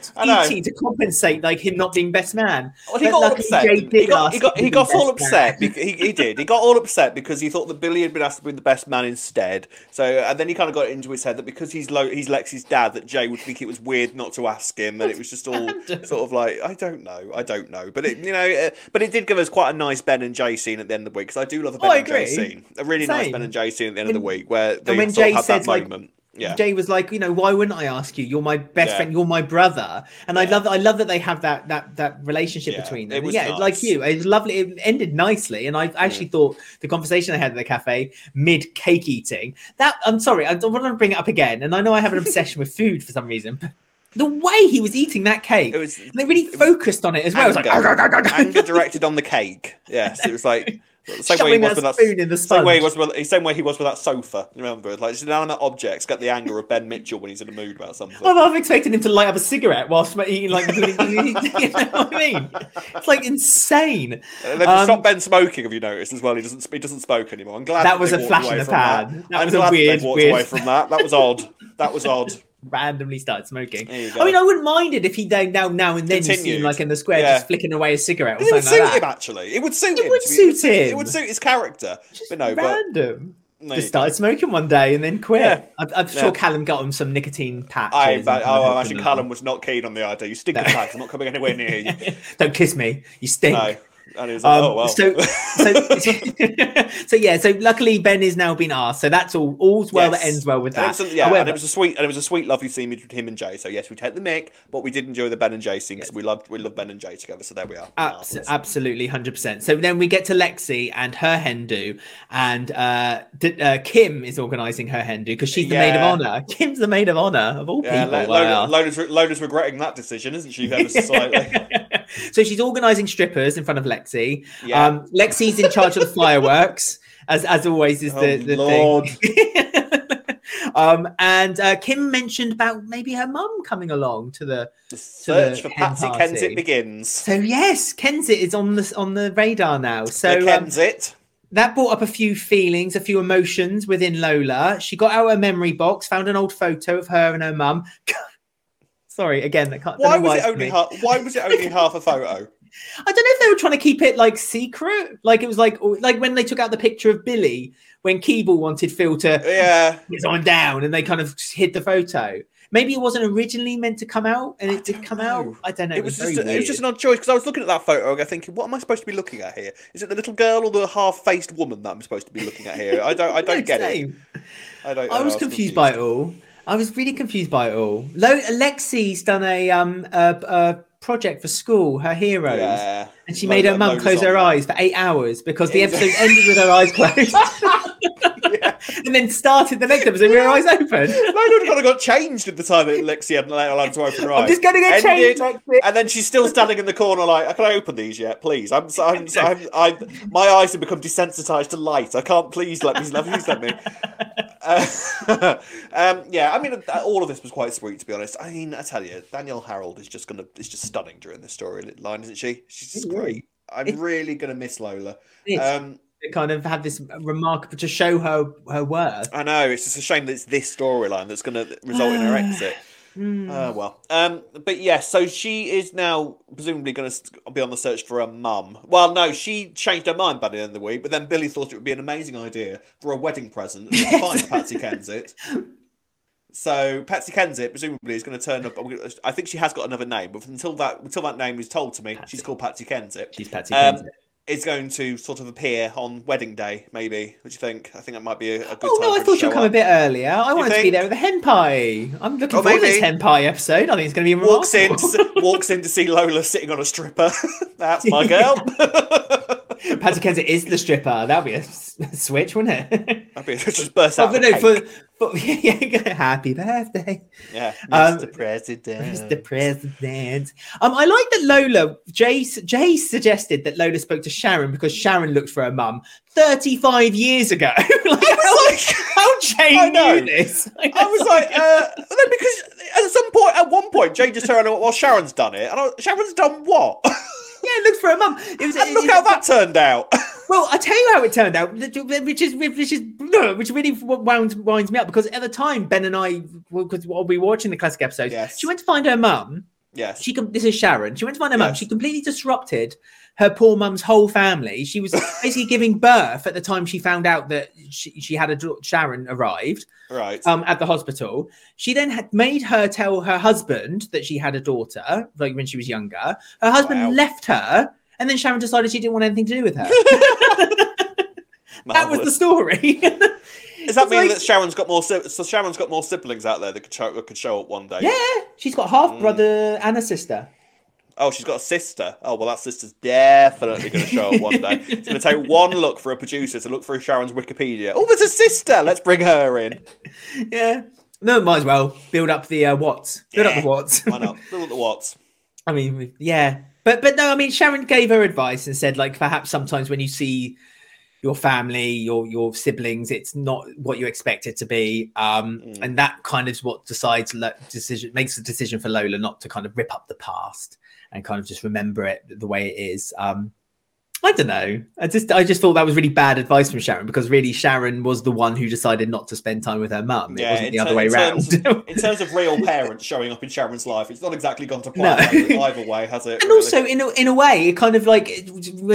S1: eating to compensate like him not being best man.
S2: Well, he got upset. He got, he got, he got all upset. Because he, he did. He got all upset because he thought that Billy had been asked to be the best man instead. So, and then he kind of got it into his head that because he's Lo, he's Lexi's dad, that Jay would think it was weird not to ask him, and it was just all sort of like, I don't know, I don't know. But it, you know, uh, but it did give us quite a nice Ben and Jay scene at the end of the week because I do love a Ben
S1: Oh,
S2: and Jay scene, a really nice Ben and Jay scene at the end of the week where they
S1: when Jay
S2: had that
S1: said, like,
S2: moment. yeah.
S1: Jay was like, you know, why wouldn't I ask you? You're my best
S2: Yeah.
S1: friend. You're my brother, and I love that. I love that they have that that that relationship
S2: Yeah,
S1: between
S2: it
S1: them.
S2: was
S1: yeah, like you, it was lovely. It ended nicely, and I mm. actually thought the conversation I had at the cafe mid cake eating. That I'm sorry, I don't want to bring it up again, and I know I have an obsession with food for some reason. But the way he was eating that cake,
S2: It was
S1: they really
S2: it was
S1: focused on it as well. It was
S2: anger,
S1: like,
S2: anger directed on the cake. Yes, it was like the same way he was
S1: that
S2: with that
S1: spoon in the
S2: Same way he was with, same way he was with that sofa. Remember, like just inanimate objects get the anger of Ben Mitchell when he's in a mood about something.
S1: Well, I'm expecting him to light up a cigarette whilst eating like you know what I mean. It's like insane.
S2: And they've
S1: Um,
S2: stopped Ben smoking. Have you noticed as well? He doesn't. He doesn't smoke anymore. I'm glad
S1: That was a flash in the pan. That
S2: I'm
S1: was a
S2: glad
S1: weird,
S2: walked
S1: weird-
S2: away from that. That was odd. That was odd.
S1: Randomly started smoking.
S2: There you go.
S1: I mean, I wouldn't mind it if he then now now and then you see like in the square
S2: Yeah.
S1: just flicking away a cigarette or
S2: It would suit
S1: like
S2: him actually. It would suit
S1: It
S2: him.
S1: would
S2: be-
S1: suit
S2: it would suit,
S1: him.
S2: It would suit his character.
S1: Just
S2: but no, but
S1: random. Just started
S2: go.
S1: smoking one day and then quit.
S2: Yeah.
S1: I'm, I'm sure
S2: Yeah.
S1: Callum got him some nicotine patches.
S2: I, I, oh, I imagine Callum was not keen on the idea. You stink of tags. I'm not coming anywhere near you.
S1: Don't kiss me. You stink.
S2: No. And he was like,
S1: Um,
S2: oh well.
S1: so, so, so yeah. So luckily Ben is now been asked. So that's all. All's well that ends well with
S2: it
S1: that.
S2: was a- yeah, and it was a sweet, and it was a sweet, lovely scene between him and Jay. So yes, we take the mic, but we did enjoy the Ben and Jay scene because we loved, we love Ben and Jay together. So there we are.
S1: Abs- absolutely, hundred percent. So then we get to Lexi and her hen do, and uh, D- uh, Kim is organising her hen do because she's the maid of honor. Kim's the maid of honor of all
S2: Yeah,
S1: people.
S2: Lo-
S1: I
S2: Lola,
S1: ask.
S2: Lola's, re- Lola's regretting that decision, isn't she? Ever so
S1: she's organising strippers in front of Lexi.
S2: Yeah.
S1: Um, Lexi's in charge of the fireworks, as as always is the,
S2: Oh,
S1: the
S2: Lord.
S1: thing. um, and uh, Kim mentioned about maybe her mum coming along to the.
S2: the
S1: the
S2: search for
S1: hen
S2: Patsy
S1: party.
S2: Kensit begins.
S1: So yes, Kensit is on the on the radar now. So um,
S2: Kensit.
S1: that brought up a few feelings, a few emotions within Lola. She got out her memory box, found an old photo of her and her mum. Sorry, again, I can't.
S2: Why was it only half? Why was it only half a photo?
S1: I don't know if they were trying to keep it like secret, like it was like like when they took out the picture of Billy when Keeble wanted Phil to
S2: Yeah,
S1: get on down, and they kind of hid the photo. Maybe it wasn't originally meant to come out, and it did come
S2: know.
S1: out. I don't know.
S2: it was
S1: very
S2: just a, it was just an odd choice because I was looking at that photo and I was thinking, what am I supposed to be looking at here? Is it the little girl or the half-faced woman that I'm supposed to be looking at here? I don't, I don't get it. I don't.
S1: I was confused by it all. I was really confused by it all. Lo- Lexi's done a um a, a project for school, her heroes,
S2: Yeah,
S1: and she made her mum close her eyes for eight hours because the episode ended with her eyes closed,
S2: Yeah.
S1: and then started the next episode with her eyes open.
S2: Lola kind of got changed at the time that Lexi hadn't allowed to open her eyes.
S1: I'm just gonna get
S2: Ended,
S1: changed. Lexi.
S2: And then she's still standing in the corner, like, "Can I open these yet, please?" I'm, I'm, I'm, I'm, my eyes have become desensitized to light. I can't. Please let me. Please let me. Uh, um, yeah, I mean, uh, all of this was quite sweet, to be honest. I mean, I tell you, Danielle Harold is just gonna is just stunning during this storyline, isn't she? She's just great. I'm
S1: It-
S2: really gonna miss Lola.
S1: It's-
S2: Um,
S1: kind of have this remarkable to show her her worth.
S2: I know it's just a shame that it's this storyline that's going to result in her exit.
S1: Hmm.
S2: Uh, well, um, but yes, so she is now presumably going to be on the search for a mum. Well, no, she changed her mind by the end of the week, but then Billy thought it would be an amazing idea for a wedding present to find Patsy Kensit. So Patsy Kensit presumably is going to turn up. I think she has got another name, but until that until that name is told to me,
S1: Patsy.
S2: she's called Patsy Kensit.
S1: She's Patsy
S2: Um,
S1: Kensit.
S2: Is going to sort of appear on wedding day, maybe. What do you think? I think that might be a, a good
S1: Oh
S2: time.
S1: no, I
S2: for her to
S1: thought you'd come
S2: up.
S1: a bit earlier. I wanted to be there with a henpai. I'm looking
S2: Oh,
S1: forward to this
S2: maybe.
S1: henpai episode. I think it's going to be
S2: walks in, walks in to see Lola sitting on a stripper. That's my girl.
S1: Patsy Kensit is the stripper. That'd be a switch, wouldn't it?
S2: I'd be just burst
S1: Oh,
S2: out.
S1: but no, for, for yeah, happy birthday.
S2: yeah,
S1: um,
S2: Mr. President.
S1: Mr. President. Um, I like that Lola. Jay Jay suggested that Lola spoke to Sharon because Sharon looked for her mum 35 years ago. like,
S2: I was like,
S1: how Jay
S2: I know.
S1: knew this.
S2: I was like, uh, no, because at some point, at one point, Jay just turned around. Well, Sharon's done it, and I, Sharon's done what?
S1: Yeah, looked for her mum. It was.
S2: and look
S1: it-
S2: how that turned out.
S1: Well, I tell you how it turned out, which is which is which really wound, winds me up because at the time Ben and I, because we were watching the classic episode,
S2: Yes.
S1: she went to find her mum.
S2: yes.
S1: She this is Sharon. She went to find her mum. She completely disrupted her poor mum's whole family. She was basically giving birth at the time she found out that she, she had a Sharon arrived
S2: right.
S1: um, at the hospital. She then had made her tell her husband that she had a daughter, like when she was younger. Her husband
S2: Wow.
S1: left her, and then Sharon decided she didn't want anything to do with her. that was the story.
S2: Does that
S1: It's
S2: mean
S1: like-
S2: that Sharon's got more? So Sharon's got more siblings out there that could show, that could show up one day.
S1: yeah, she's got half brother and a sister.
S2: Oh, she's got a sister. Oh, well, that sister's definitely going to show up one day. It's going to take one look for a producer to look through Sharon's Wikipedia. Oh, there's a sister. Let's bring her in.
S1: Yeah. No, might as well build up the uh, Watts. Build up the Watts.
S2: Why not? Look at the Watts.
S1: I mean, yeah, but but no, I mean, Sharon gave her advice and said like perhaps sometimes when you see your family, your your siblings, it's not what you expect it to be, um,
S2: Mm.
S1: and that kind of is what decides decision makes the decision for Lola not to kind of rip up the past and kind of just remember it the way it is. Um, I don't know. I just I just thought that was really bad advice from Sharon because really Sharon was the one who decided not to spend time with her mum. It
S2: Yeah,
S1: wasn't the other way
S2: terms
S1: around.
S2: of- In terms of real parents showing up in Sharon's life, it's not exactly gone to plan
S1: No.
S2: either, way, has it?
S1: And
S2: really?
S1: also, in a, in a way, it kind of like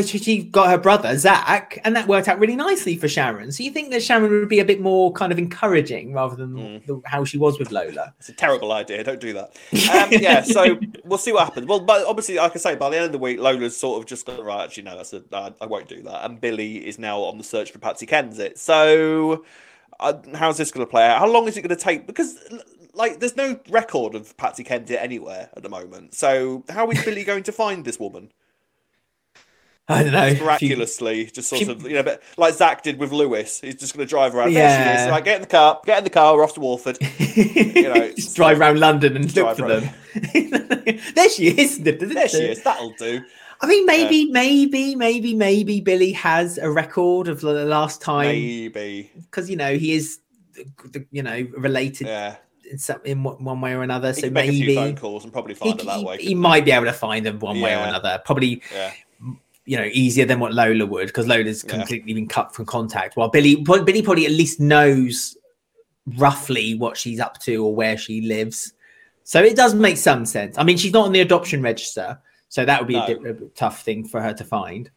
S1: she got her brother Zach, and that worked out really nicely for Sharon. So you think that Sharon would be a bit more kind of encouraging rather than
S2: Mm.
S1: the, how she was with Lola.
S2: It's a terrible idea. Don't do that. Um, yeah, so we'll see what happens. Well, but obviously, like I say, by the end of the week, Lola's sort of just gone right. Actually, no, that's a, I, I won't do that. And Billy is now on the search for Patsy Kensit. So, uh, how's this going to play out? How long is it going to take? Because like, there's no record of Patsy Kensit anywhere at the moment. So, how is Billy going to find this woman?
S1: I don't know.
S2: Miraculously, just sort
S1: you-
S2: of, you know, but like Zach did with Lewis. He's just going to drive around. There she
S1: Yeah.
S2: is. Like, get in the car. Get in the car. We're off to Walford. you know,
S1: just drive around London and look for
S2: around.
S1: them. there she is.
S2: There she is. That'll do.
S1: I mean, maybe, maybe, maybe, maybe Billy has a record of the last time
S2: Maybe.
S1: because you know he is, the- you know, related
S2: Yeah.
S1: in some in one way or another.
S2: He
S1: So
S2: can make a few
S1: maybe
S2: phone calls and probably
S1: he,
S2: find it that
S1: he-
S2: way.
S1: he might be able to find them one way or another. Probably,
S2: Yeah.
S1: you know, easier than what Lola would because Lola's
S2: Yeah.
S1: completely been cut from contact. While Billy, Billy probably at least knows roughly what she's up to or where she lives. So it does make some sense. I mean, she's not on the adoption register, so that would be a, di- a tough thing for her to find.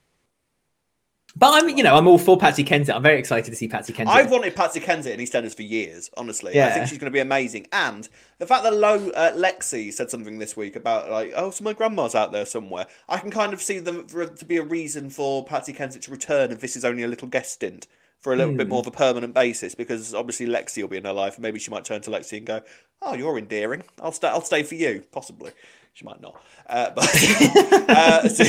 S1: But I'm, you know, I'm all for Patsy Kensit. I'm very excited to see Patsy Kensit.
S2: I've wanted Patsy Kensit in EastEnders for years, honestly.
S1: Yeah.
S2: I think she's going to be amazing. And the fact that Lo, uh, Lexi said something this week about, like, oh, so my grandma's out there somewhere, I can kind of see them for, to be a reason for Patsy Kensit to return if this is only a little guest stint for a little bit
S1: Hmm.
S2: more of a permanent basis because obviously Lexi will be in her life and maybe she might turn to Lexi and go, oh, you're endearing. I'll, stay. I'll stay for you, possibly. She might not. Uh, but, uh, so,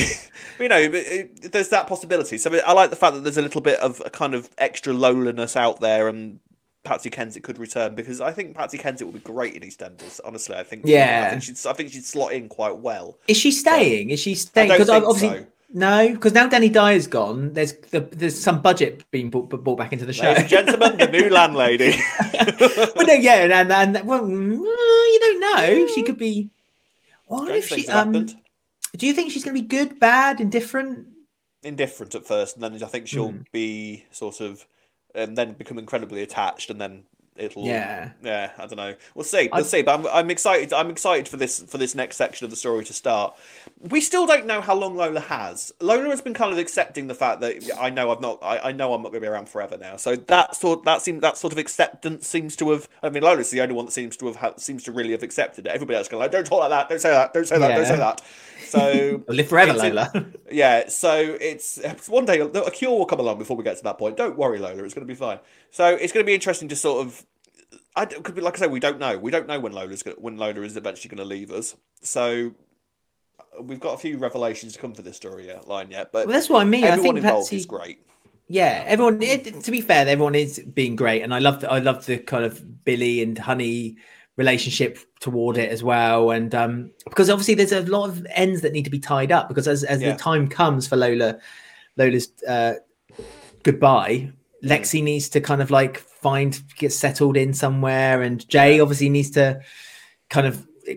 S2: you know, it, there's that possibility. So I like the fact that there's a little bit of a kind of extra lowliness out there and Patsy Kensit could return because I think Patsy Kensit would be great in EastEnders. Honestly, I think.
S1: Yeah.
S2: I think she'd. I think she'd slot in quite well.
S1: Is she staying? Is she staying?
S2: think
S1: obviously
S2: so.
S1: no, because now Danny Dyer's gone. There's the, there's some budget being brought, brought back into the show.
S2: Ladies gentlemen, the new landlady.
S1: well, no, yeah, and and well, mm, you don't know. She could be. What if she? Um, do you think she's going to be good, bad, indifferent?
S2: indifferent at first, and then I think she'll
S1: Hmm.
S2: be sort of, and then become incredibly attached, and then it'll.
S1: Yeah.
S2: Yeah, I don't know. We'll see. We'll see. But I'm, I'm excited. I'm excited for this for this next section of the story to start. We still don't know how long Lola has. Lola has been kind of accepting the fact that I know I'm not. I, I know I'm not going to be around forever now. So that sort that seems that sort of acceptance seems to have. I mean, Lola's the only one that seems to have seems to really have accepted it. Everybody else going like, don't talk like that. Don't say that. Don't say that. Don't say that. So
S1: Live forever, Lola.
S2: yeah, so it's one day a cure will come along before we get to that point. Don't worry, Lola, it's going to be fine. So it's going to be interesting to sort of. I could be like I say, we don't know. We don't know when Lola's go- when Lola is eventually going to leave us. So uh, we've got a few revelations to come for this story line yet, but
S1: well, that's what I mean. I
S2: everyone
S1: think
S2: involved
S1: Patsy,
S2: is great.
S1: Yeah, everyone. It, to be fair, everyone is being great, and I love. The, I love the kind of Billy and Honey relationship toward it as well, and um, because obviously there's a lot of ends that need to be tied up. Because as as
S2: Yeah.
S1: the time comes for Lola, Lola's uh, goodbye, Lexi needs to kind of like find get settled in somewhere, and Jay obviously needs to kind of eh,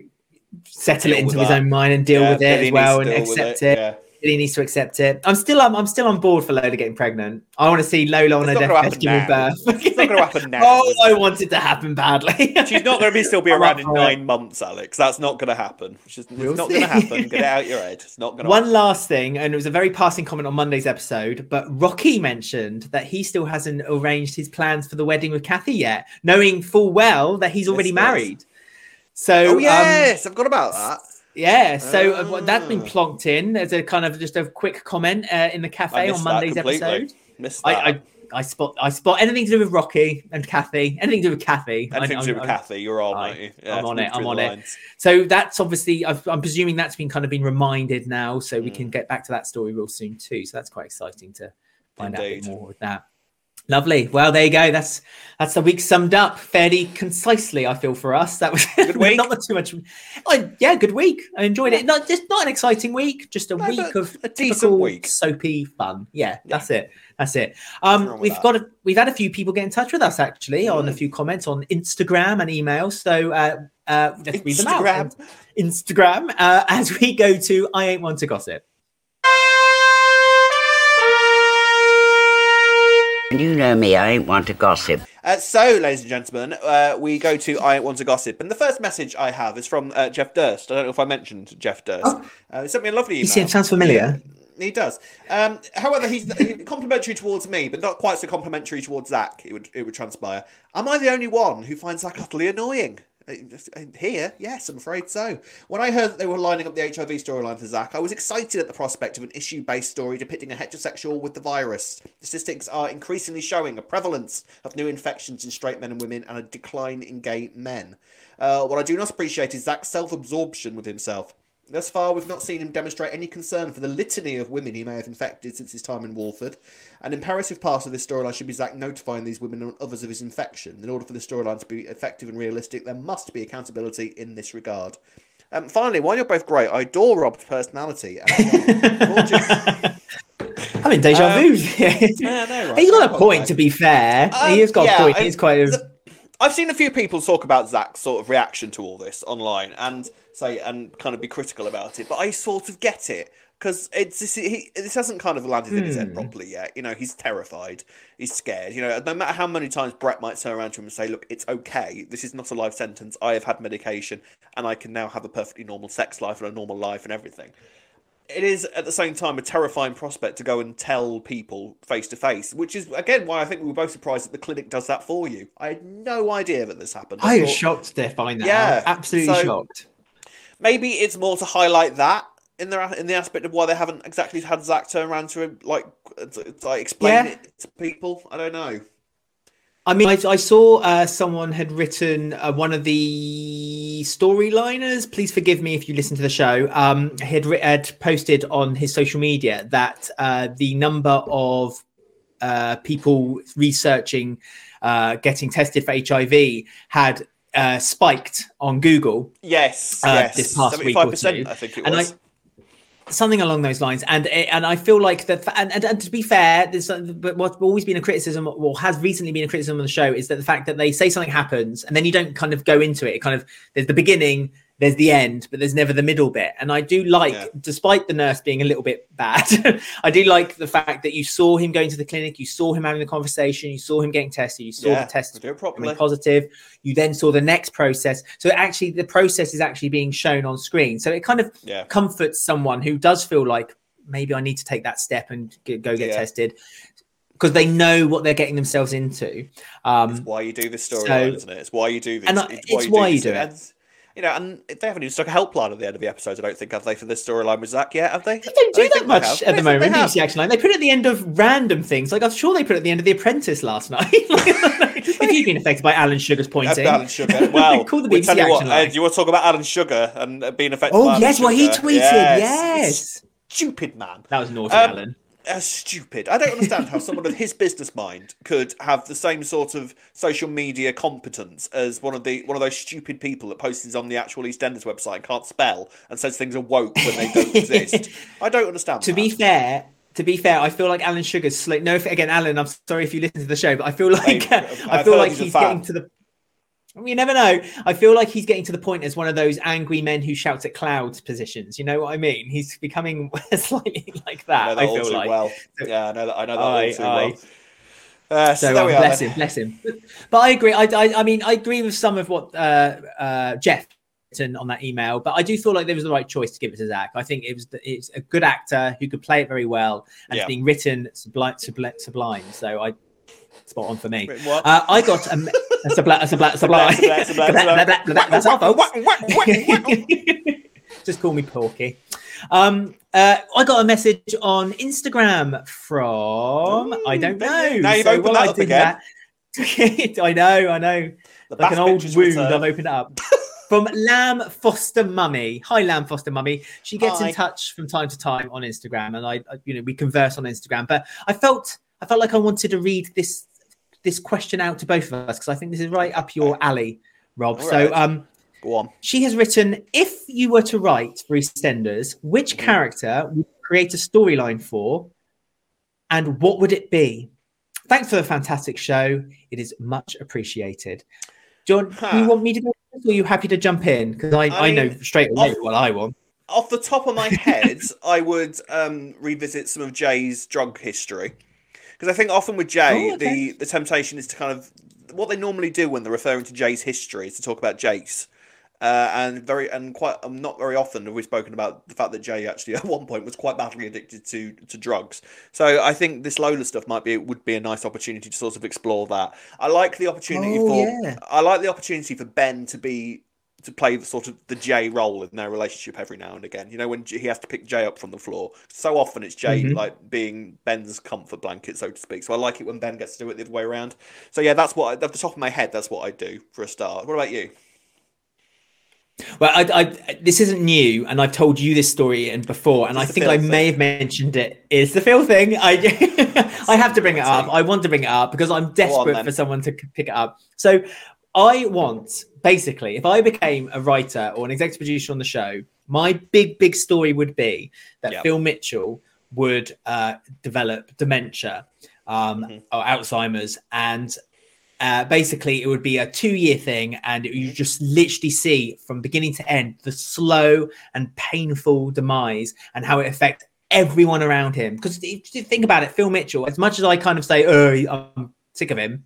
S1: settle
S2: Deal
S1: it into his
S2: that.
S1: own mind and deal
S2: Yeah,
S1: with it
S2: Billy
S1: as well and accept it.
S2: Yeah.
S1: Billy needs to accept it. I'm still I'm, I'm still on board for Lola getting pregnant. I want to see Lola on
S2: It's
S1: her
S2: not gonna
S1: deathbed giving birth.
S2: It's not going to happen now.
S1: oh, I want it to happen badly.
S2: She's not going to be still be around in nine months, Alex. That's not going to happen. It's, just, it's
S1: We'll
S2: not going to happen. Get it out of your head. It's not going to. Happen.
S1: One last thing, and it was a very passing comment on Monday's episode, but Rocky mentioned that he still hasn't arranged his plans for the wedding with Kathy yet, knowing full well that he's already
S2: Yes, yes.
S1: married. So
S2: Oh
S1: um,
S2: yes, I've got about that.
S1: Yeah, so what- that's been
S2: Ah.
S1: plonked in as a kind of just a quick comment uh, in the cafe on Monday's episode.
S2: Missed that.
S1: I, I I spot I spot anything to do with Rocky and Kathy, anything to do with Kathy. I-
S2: Anything to do with Kathy, you're on,
S1: I-
S2: you?
S1: I'm on it, I'm on
S2: the
S1: it. So that's obviously I've, I'm presuming that's been kind of been reminded now, so we
S2: Mm.
S1: can get back to that story real soon too. So that's quite exciting to find out a
S2: Indeed.
S1: bit more with that. Lovely. Well, there you go. That's that's the week summed up fairly concisely. I feel for us that was a
S2: Good week.
S1: not too much. Oh, yeah, good week. I enjoyed it. Not just not an exciting week, just a
S2: No,
S1: week of
S2: a decent week.
S1: soapy fun. Yeah,
S2: Yeah.
S1: that's it. That's it. Um, we've got a, we've had a few people get in touch with us actually on a
S2: Mm.
S1: few comments on Instagram and email. So uh, uh, let's read them out.
S2: Instagram.
S1: Instagram uh, as we go to I ain't one to gossip.
S3: And you know me, I ain't one to gossip.
S2: Uh, so, ladies and gentlemen, uh, we go to I Want to Gossip. And the first message I have is from uh, Jeff Durst. I don't know if I mentioned Jeff Durst.
S1: Oh.
S2: Uh, he sent me a lovely email.
S1: You see, sounds familiar.
S2: He does. Um, however, he's he's complimentary towards me, but not quite so complimentary towards Zach. It would it would transpire. Am I the only one who finds Zach utterly annoying? Here, yes, I'm afraid so. When I heard that they were lining up the HIV storyline for Zach, I was excited at the prospect of an issue-based story depicting a heterosexual with the virus. Statistics are increasingly showing a prevalence of new infections in straight men and women and a decline in gay men. Uh, what I do not appreciate is Zach's self-absorption with himself. Thus far, we've not seen him demonstrate any concern for the litany of women he may have infected since his time in Walford. An imperative part of this storyline should be Zach notifying these women and others of his infection. In order for the storyline to be effective and realistic, there must be accountability in this regard. Um, finally, while you're both great, I adore Rob's personality. And
S1: I mean, deja
S2: Um,
S1: vu.
S2: Yeah, no, right.
S1: He's got a point, to be fair.
S2: Um,
S1: he has got
S2: yeah,
S1: a point. He's quite a.
S2: I've seen a few people talk about Zach's sort of reaction to all this online and say and kind of be critical about it, but I sort of get it because it's this, he, this hasn't kind of landed in his head
S1: Hmm.
S2: properly yet. You know, he's terrified, he's scared. You know, no matter how many times Brett might turn around to him and say, "Look, it's okay. This is not a life sentence. I have had medication, and I can now have a perfectly normal sex life and a normal life and everything." it is at the same time a terrifying prospect to go and tell people face to face, which is again why I think we were both surprised that the clinic does that for you. I had no idea that this happened.
S1: I was
S2: thought
S1: shocked to find that.
S2: Yeah,
S1: absolutely
S2: so-
S1: shocked.
S2: Maybe it's more to highlight that in the in the aspect of why they haven't exactly had Zach turn around to like to, to, like explain
S1: Yeah.
S2: it to people. I don't know.
S1: I mean, I, I saw uh, someone had written uh, one of the storyliners. Please forgive me if you listen to the show. Um, had, had posted on his social media that uh, the number of uh, people researching uh, getting tested for HIV had uh, spiked on Google.
S2: Yes,
S1: Uh,
S2: yes,
S1: this past week or two.
S2: I think it
S1: And I-
S2: was.
S1: something along those lines and and i feel like that and, and, and to be fair there's but what's always been a criticism or has recently been a criticism on the show is that the fact that they say something happens and then you don't kind of go into it it kind of there's the beginning there's the end, but there's never the middle bit. And I do like,
S2: Yeah.
S1: despite the nurse being a little bit bad, I do like the fact that you saw him going to the clinic, you saw him having the conversation, you saw him getting tested, you saw
S2: Yeah,
S1: the test
S2: do
S1: coming positive. You then saw the next process. So actually, the process is actually being shown on screen. So it kind of
S2: Yeah.
S1: comforts someone who does feel like maybe I need to take that step and go get tested because they know what they're getting themselves into. Um,
S2: It's why you do this
S1: so-
S2: storyline, isn't it? It's why you do this.
S1: And, uh, it's why you do it.
S2: You know, and they haven't even stuck a helpline at the end of the episode. I don't think have they for this storyline with Zach yet? Have they?
S1: They don't do
S2: I
S1: that much at the moment. BBC Action Line. They put it at the end of random things. Like I'm sure they put it at the end of The Apprentice last night. if you've been affected by Alan Sugar's pointing,
S2: Alan Sugar. Well,
S1: call the BBC
S2: you what,
S1: Action Line.
S2: Ed, you want to talk about Alan Sugar and uh, being affected by
S1: oh
S2: Alan
S1: yes, he
S2: Sugar?
S1: tweeted. Yes,
S2: Stupid man.
S1: that was naughty,
S2: Um,
S1: Alan.
S2: Uh, stupid. I don't understand how someone of his business mind could have the same sort of social media competence as one of the one of those stupid people that posts on the actual EastEnders website and can't spell and says things are woke when they don't exist. I don't understand.
S1: To
S2: that.
S1: be fair. To be fair, I feel like Alan Sugar's slick. No, again, Alan, I'm sorry if you listen to the show, but I feel like
S2: Mate,
S1: I
S2: I've
S1: feel like
S2: he's
S1: getting to the. You never know. I feel like he's getting to the point as one of those angry men who shouts at clouds positions. You know what I mean? He's becoming slightly like
S2: I know
S1: that.
S2: that
S1: I, feel
S2: too
S1: like.
S2: well. Yeah, I know that. I know that
S1: Aye,
S2: all too
S1: aye.
S2: well. Uh, so,
S1: So um,
S2: we are.
S1: bless
S2: then.
S1: him, bless him. But I agree. I, I, I mean, I agree with some of what uh, uh, Jeff written on that email, but I do feel like there was the right choice to give it to Zach. I think it was the, it's a good actor who could play it very well, and
S2: Yeah.
S1: it's being written sublime, sublime, sublime. So I spot on for me. Uh, I got a, sublime, a sublime. That's
S2: whack, whack.
S1: Just call me Porky. Um, uh, I got a message on Instagram from I don't know.
S2: Now you've opened that
S1: I
S2: up again.
S1: that- I know, I know.
S2: The
S1: Like an old wound,
S2: return.
S1: I've opened it up. From Lamb Foster Mummy. Hi, Lamb Foster Mummy. She gets
S2: Hi.
S1: in touch from time to time on Instagram, and I, I- you know, we converse on Instagram. But I felt, I felt like I wanted to read this, this question out to both of us because I think this is right up your alley, Rob.
S2: All
S1: so,
S2: right.
S1: um,
S2: Go on.
S1: she has written if you were to write for EastEnders, which
S2: Mhm.
S1: character would you create a storyline for and what would it be? Thanks for the fantastic show. It is much appreciated. John, do you want me to go or are you happy to jump in? Because I, I,
S2: I
S1: know straight away
S2: off-
S1: what I want.
S2: Off the top of my head, I would um, revisit some of Jay's drug history because I think often with Jay,
S1: Oh, okay.
S2: the the temptation is to kind of what they normally do when they're referring to Jay's history is to talk about Jase. Uh, and very and quite um, not very often have we spoken about the fact that Jay actually at one point was quite badly addicted to to drugs. So I think this Lola stuff might be would be a nice opportunity to sort of explore that. I like the opportunity
S1: Oh,
S2: for
S1: yeah.
S2: I like the opportunity for Ben to be to play the sort of the Jay role in their relationship every now and again. You know, when he has to pick Jay up from the floor. So often it's Jay
S1: Mhm.
S2: like being Ben's comfort blanket, so to speak. So I like it when Ben gets to do it the other way around. So yeah, that's what I, at the top of my head. That's what I do for a start. What about you?
S1: Well, I, I, this isn't new, and I've told you this story and before, and
S2: It's
S1: I think I
S2: thing.
S1: may have mentioned it. It's the Phil thing. I, I have to bring it up. I want to bring it up because I'm desperate
S2: then.
S1: for someone to pick it up. So, I want basically, if I became a writer or an executive producer on the show, my big, big story would be that
S2: Yep.
S1: Phil Mitchell would uh, develop dementia um,
S2: Mhm.
S1: or Alzheimer's, and uh, basically it would be a two-year thing, and you just literally see from beginning to end the slow and painful demise and how it affects everyone around him. Because if you think about it, Phil Mitchell, as much as I kind of say, "Oh, I'm sick of him,"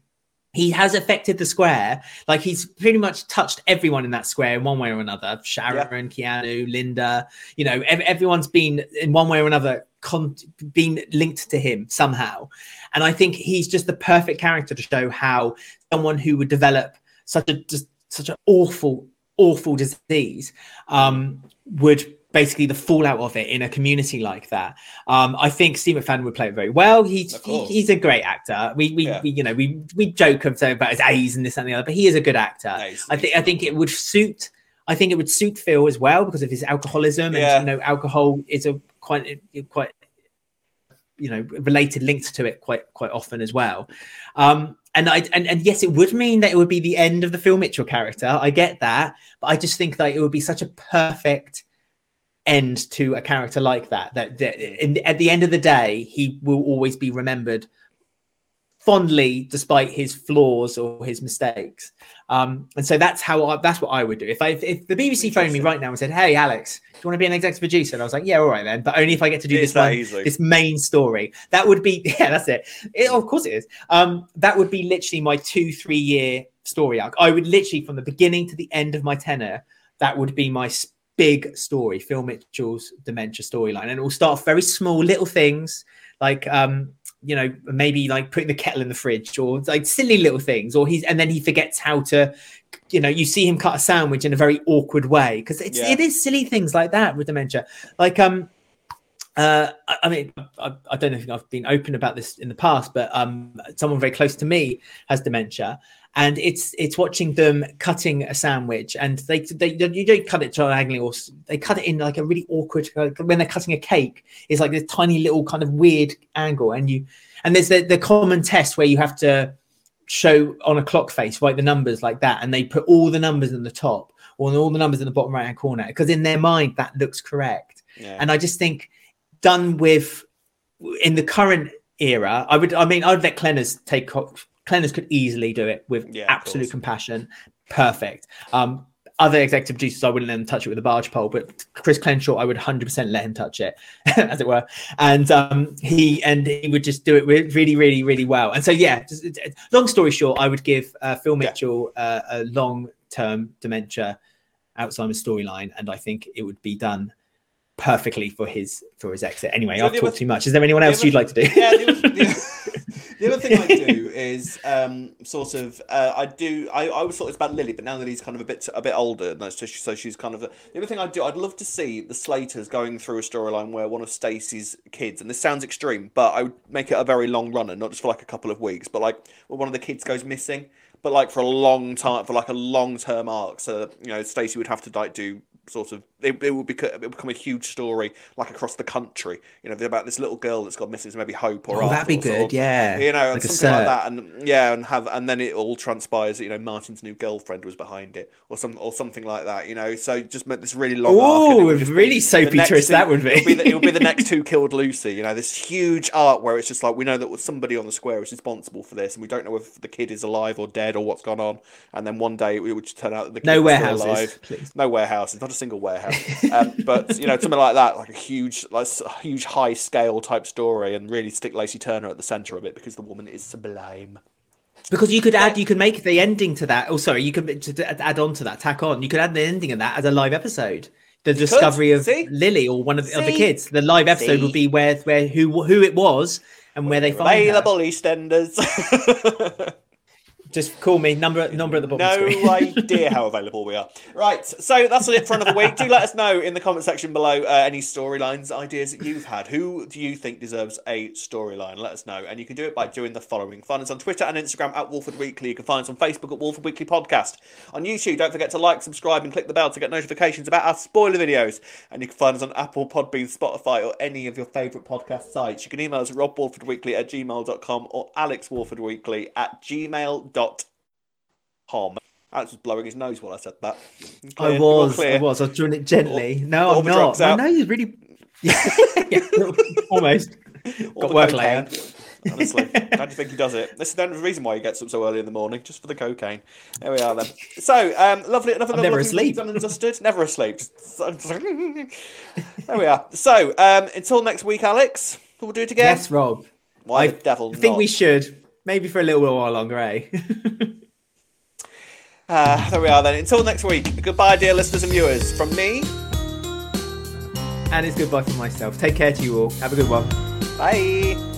S1: he has affected the square. Like he's pretty much touched everyone in that square in one way or another. Sharon, Keanu, Linda, you know, ev- everyone's been in one way or another con- been linked to him somehow. And I think he's just the perfect character to show how someone who would develop such a just such an awful, awful disease um, would basically the fallout of it in a community like that. Um, I think Steve McFadden would play it very well. He's he, he's a great actor. We we,
S2: Yeah.
S1: we you know we we joke saying about his A's and this and the other, but he is a good actor.
S2: Nice.
S1: I think I think it would suit. I think it would suit Phil as well because of his alcoholism
S2: Yeah.
S1: and you know alcohol is a quite quite you know related linked to it quite quite often as well. Um, and I and, and yes, it would mean that it would be the end of the Phil Mitchell character. I get that, but I just think that it would be such a perfect end to a character like that. That, that in, at the end of the day, he will always be remembered fondly despite his flaws or his mistakes. Um, and so that's how I, that's what I would do. If I if the BBC phoned me right now and said, "Hey, Alex, do you want to be an executive producer?" and I was like, "Yeah, all right then," but only if I get to do
S2: It's
S1: this one,
S2: easy.
S1: this main story. That would be yeah, that's it. it. Of course it is. Um, that would be literally my two three year story arc. I would literally from the beginning to the end of my tenure, that would be my s- big story, Phil Mitchell's dementia storyline, and it will start off very small little things like um you know maybe like putting the kettle in the fridge or like silly little things or he's and then he forgets how to you know you see him cut a sandwich in a very awkward way because it's
S2: Yeah.
S1: it is silly things like that with dementia like um uh, I, I mean, I, I don't know if I've been open about this in the past, but um, someone very close to me has dementia, and it's it's watching them cutting a sandwich, and they they you don't cut it diagonally, or they cut it in like a really awkward like when they're cutting a cake. It's like this tiny little kind of weird angle, and you and there's the the common test where you have to show on a clock face write the numbers like that, and they put all the numbers in the top or all the numbers in the bottom right hand corner because in their mind that looks correct.
S2: Yeah.
S1: And I just think done with in the current era, I would I mean I'd let Clenners take Clenners could easily do it with
S2: Yeah,
S1: absolute compassion. Perfect. Um other executive producers, I wouldn't let them touch it with a barge pole, but Chris Clenshaw, I would 100% let him touch it, as it were. And um, he and he would just do it really, really, really well. And so, yeah, just, long story short, I would give uh, Phil
S2: Yeah.
S1: Mitchell uh, a long-term dementia Alzheimer's storyline, and I think it would be done perfectly for his for his exit. Anyway,
S2: So
S1: I've talked
S2: other-
S1: too much. Is there anyone else
S2: other-
S1: you'd like to do?
S2: yeah, the other, the, the other thing I do is um, sort of uh, I do I, I always thought it's about Lily, but now that he's kind of a bit a bit older, that's just, so she's kind of the other thing I do. I'd love to see the Slaters going through a storyline where one of Stacey's kids, and this sounds extreme, but I would make it a very long runner, not just for like a couple of weeks, but like where one of the kids goes missing, but like for a long time, for like a long term arc. So you know, Stacey would have to like do sort of it, it would become it become a huge story like across the country. You know, about this little girl that's got missing, maybe Hope or
S1: Oh, that'd be
S2: or
S1: good. Yeah,
S2: you know,
S1: Like
S2: something like that, and yeah, and have and then it all transpires that you know Martin's new girlfriend was behind it, or some or something like that. You know, so just make this really long. arc, and it
S1: Oh, really soapy twist that would be.
S2: It'll be, the, it'll be the next two killed Lucy. You know, this huge arc where it's just like we know that somebody on the square is responsible for this, and we don't know if the kid is alive or dead or what's gone on. And then one day it would just turn out that the kid
S1: No warehouses,
S2: alive.
S1: please.
S2: No warehouses, not a single warehouse. um, but you know, something like that, like a huge, like a huge high scale type story, and really stick Lacey Turner at the center of it because the woman is sublime.
S1: Because you could add, you could make the ending to that. Oh, sorry, you could to- add on to that, tack on. You could add the ending of that as a live episode. The discovery of
S2: see?
S1: Lily or one of the, of the kids. The live episode
S2: See?
S1: would be where where who who it was and where they find her.
S2: Available EastEnders.
S1: Just call me number number at the bottom.
S2: no idea how available we are. Right, so that's it for another week. Do let us know in the comment section below uh, any storylines, ideas that you've had. Who do you think deserves a storyline? Let us know, and you can do it by doing the following: find us on Twitter and Instagram at Walford Weekly. You can find us on Facebook at Walford Weekly Podcast. On YouTube, don't forget to like, subscribe, and click the bell to get notifications about our spoiler videos. And you can find us on Apple, Podbean, Spotify, or any of your favourite podcast sites. You can email us at robwalfordweekly at gmail.com or alexwalfordweekly at gmail.com. Alex was blowing his nose while I said that. Clear,
S1: I was. I was, I was doing it gently. no,
S2: all
S1: I'm not.
S2: out.
S1: nose is really yeah, almost.
S2: All
S1: Got work later.
S2: Honestly, how do you think he does it? This is the only reason why he gets up so early in the morning, just for the cocaine. There we are then. So, um, lovely, another
S1: I'm never asleep.
S2: done and dusted. Never asleep. there we are. So, um, until next week, Alex, we'll do it again.
S1: Yes, Rob.
S2: Why
S1: I
S2: the devil
S1: I think
S2: not?
S1: we should. Maybe for a little while longer, eh?
S2: Ah, there we are then. Until next week. Goodbye, dear listeners and viewers. From me,
S1: and it's goodbye from myself. Take care to you all. Have a good one.
S2: bye.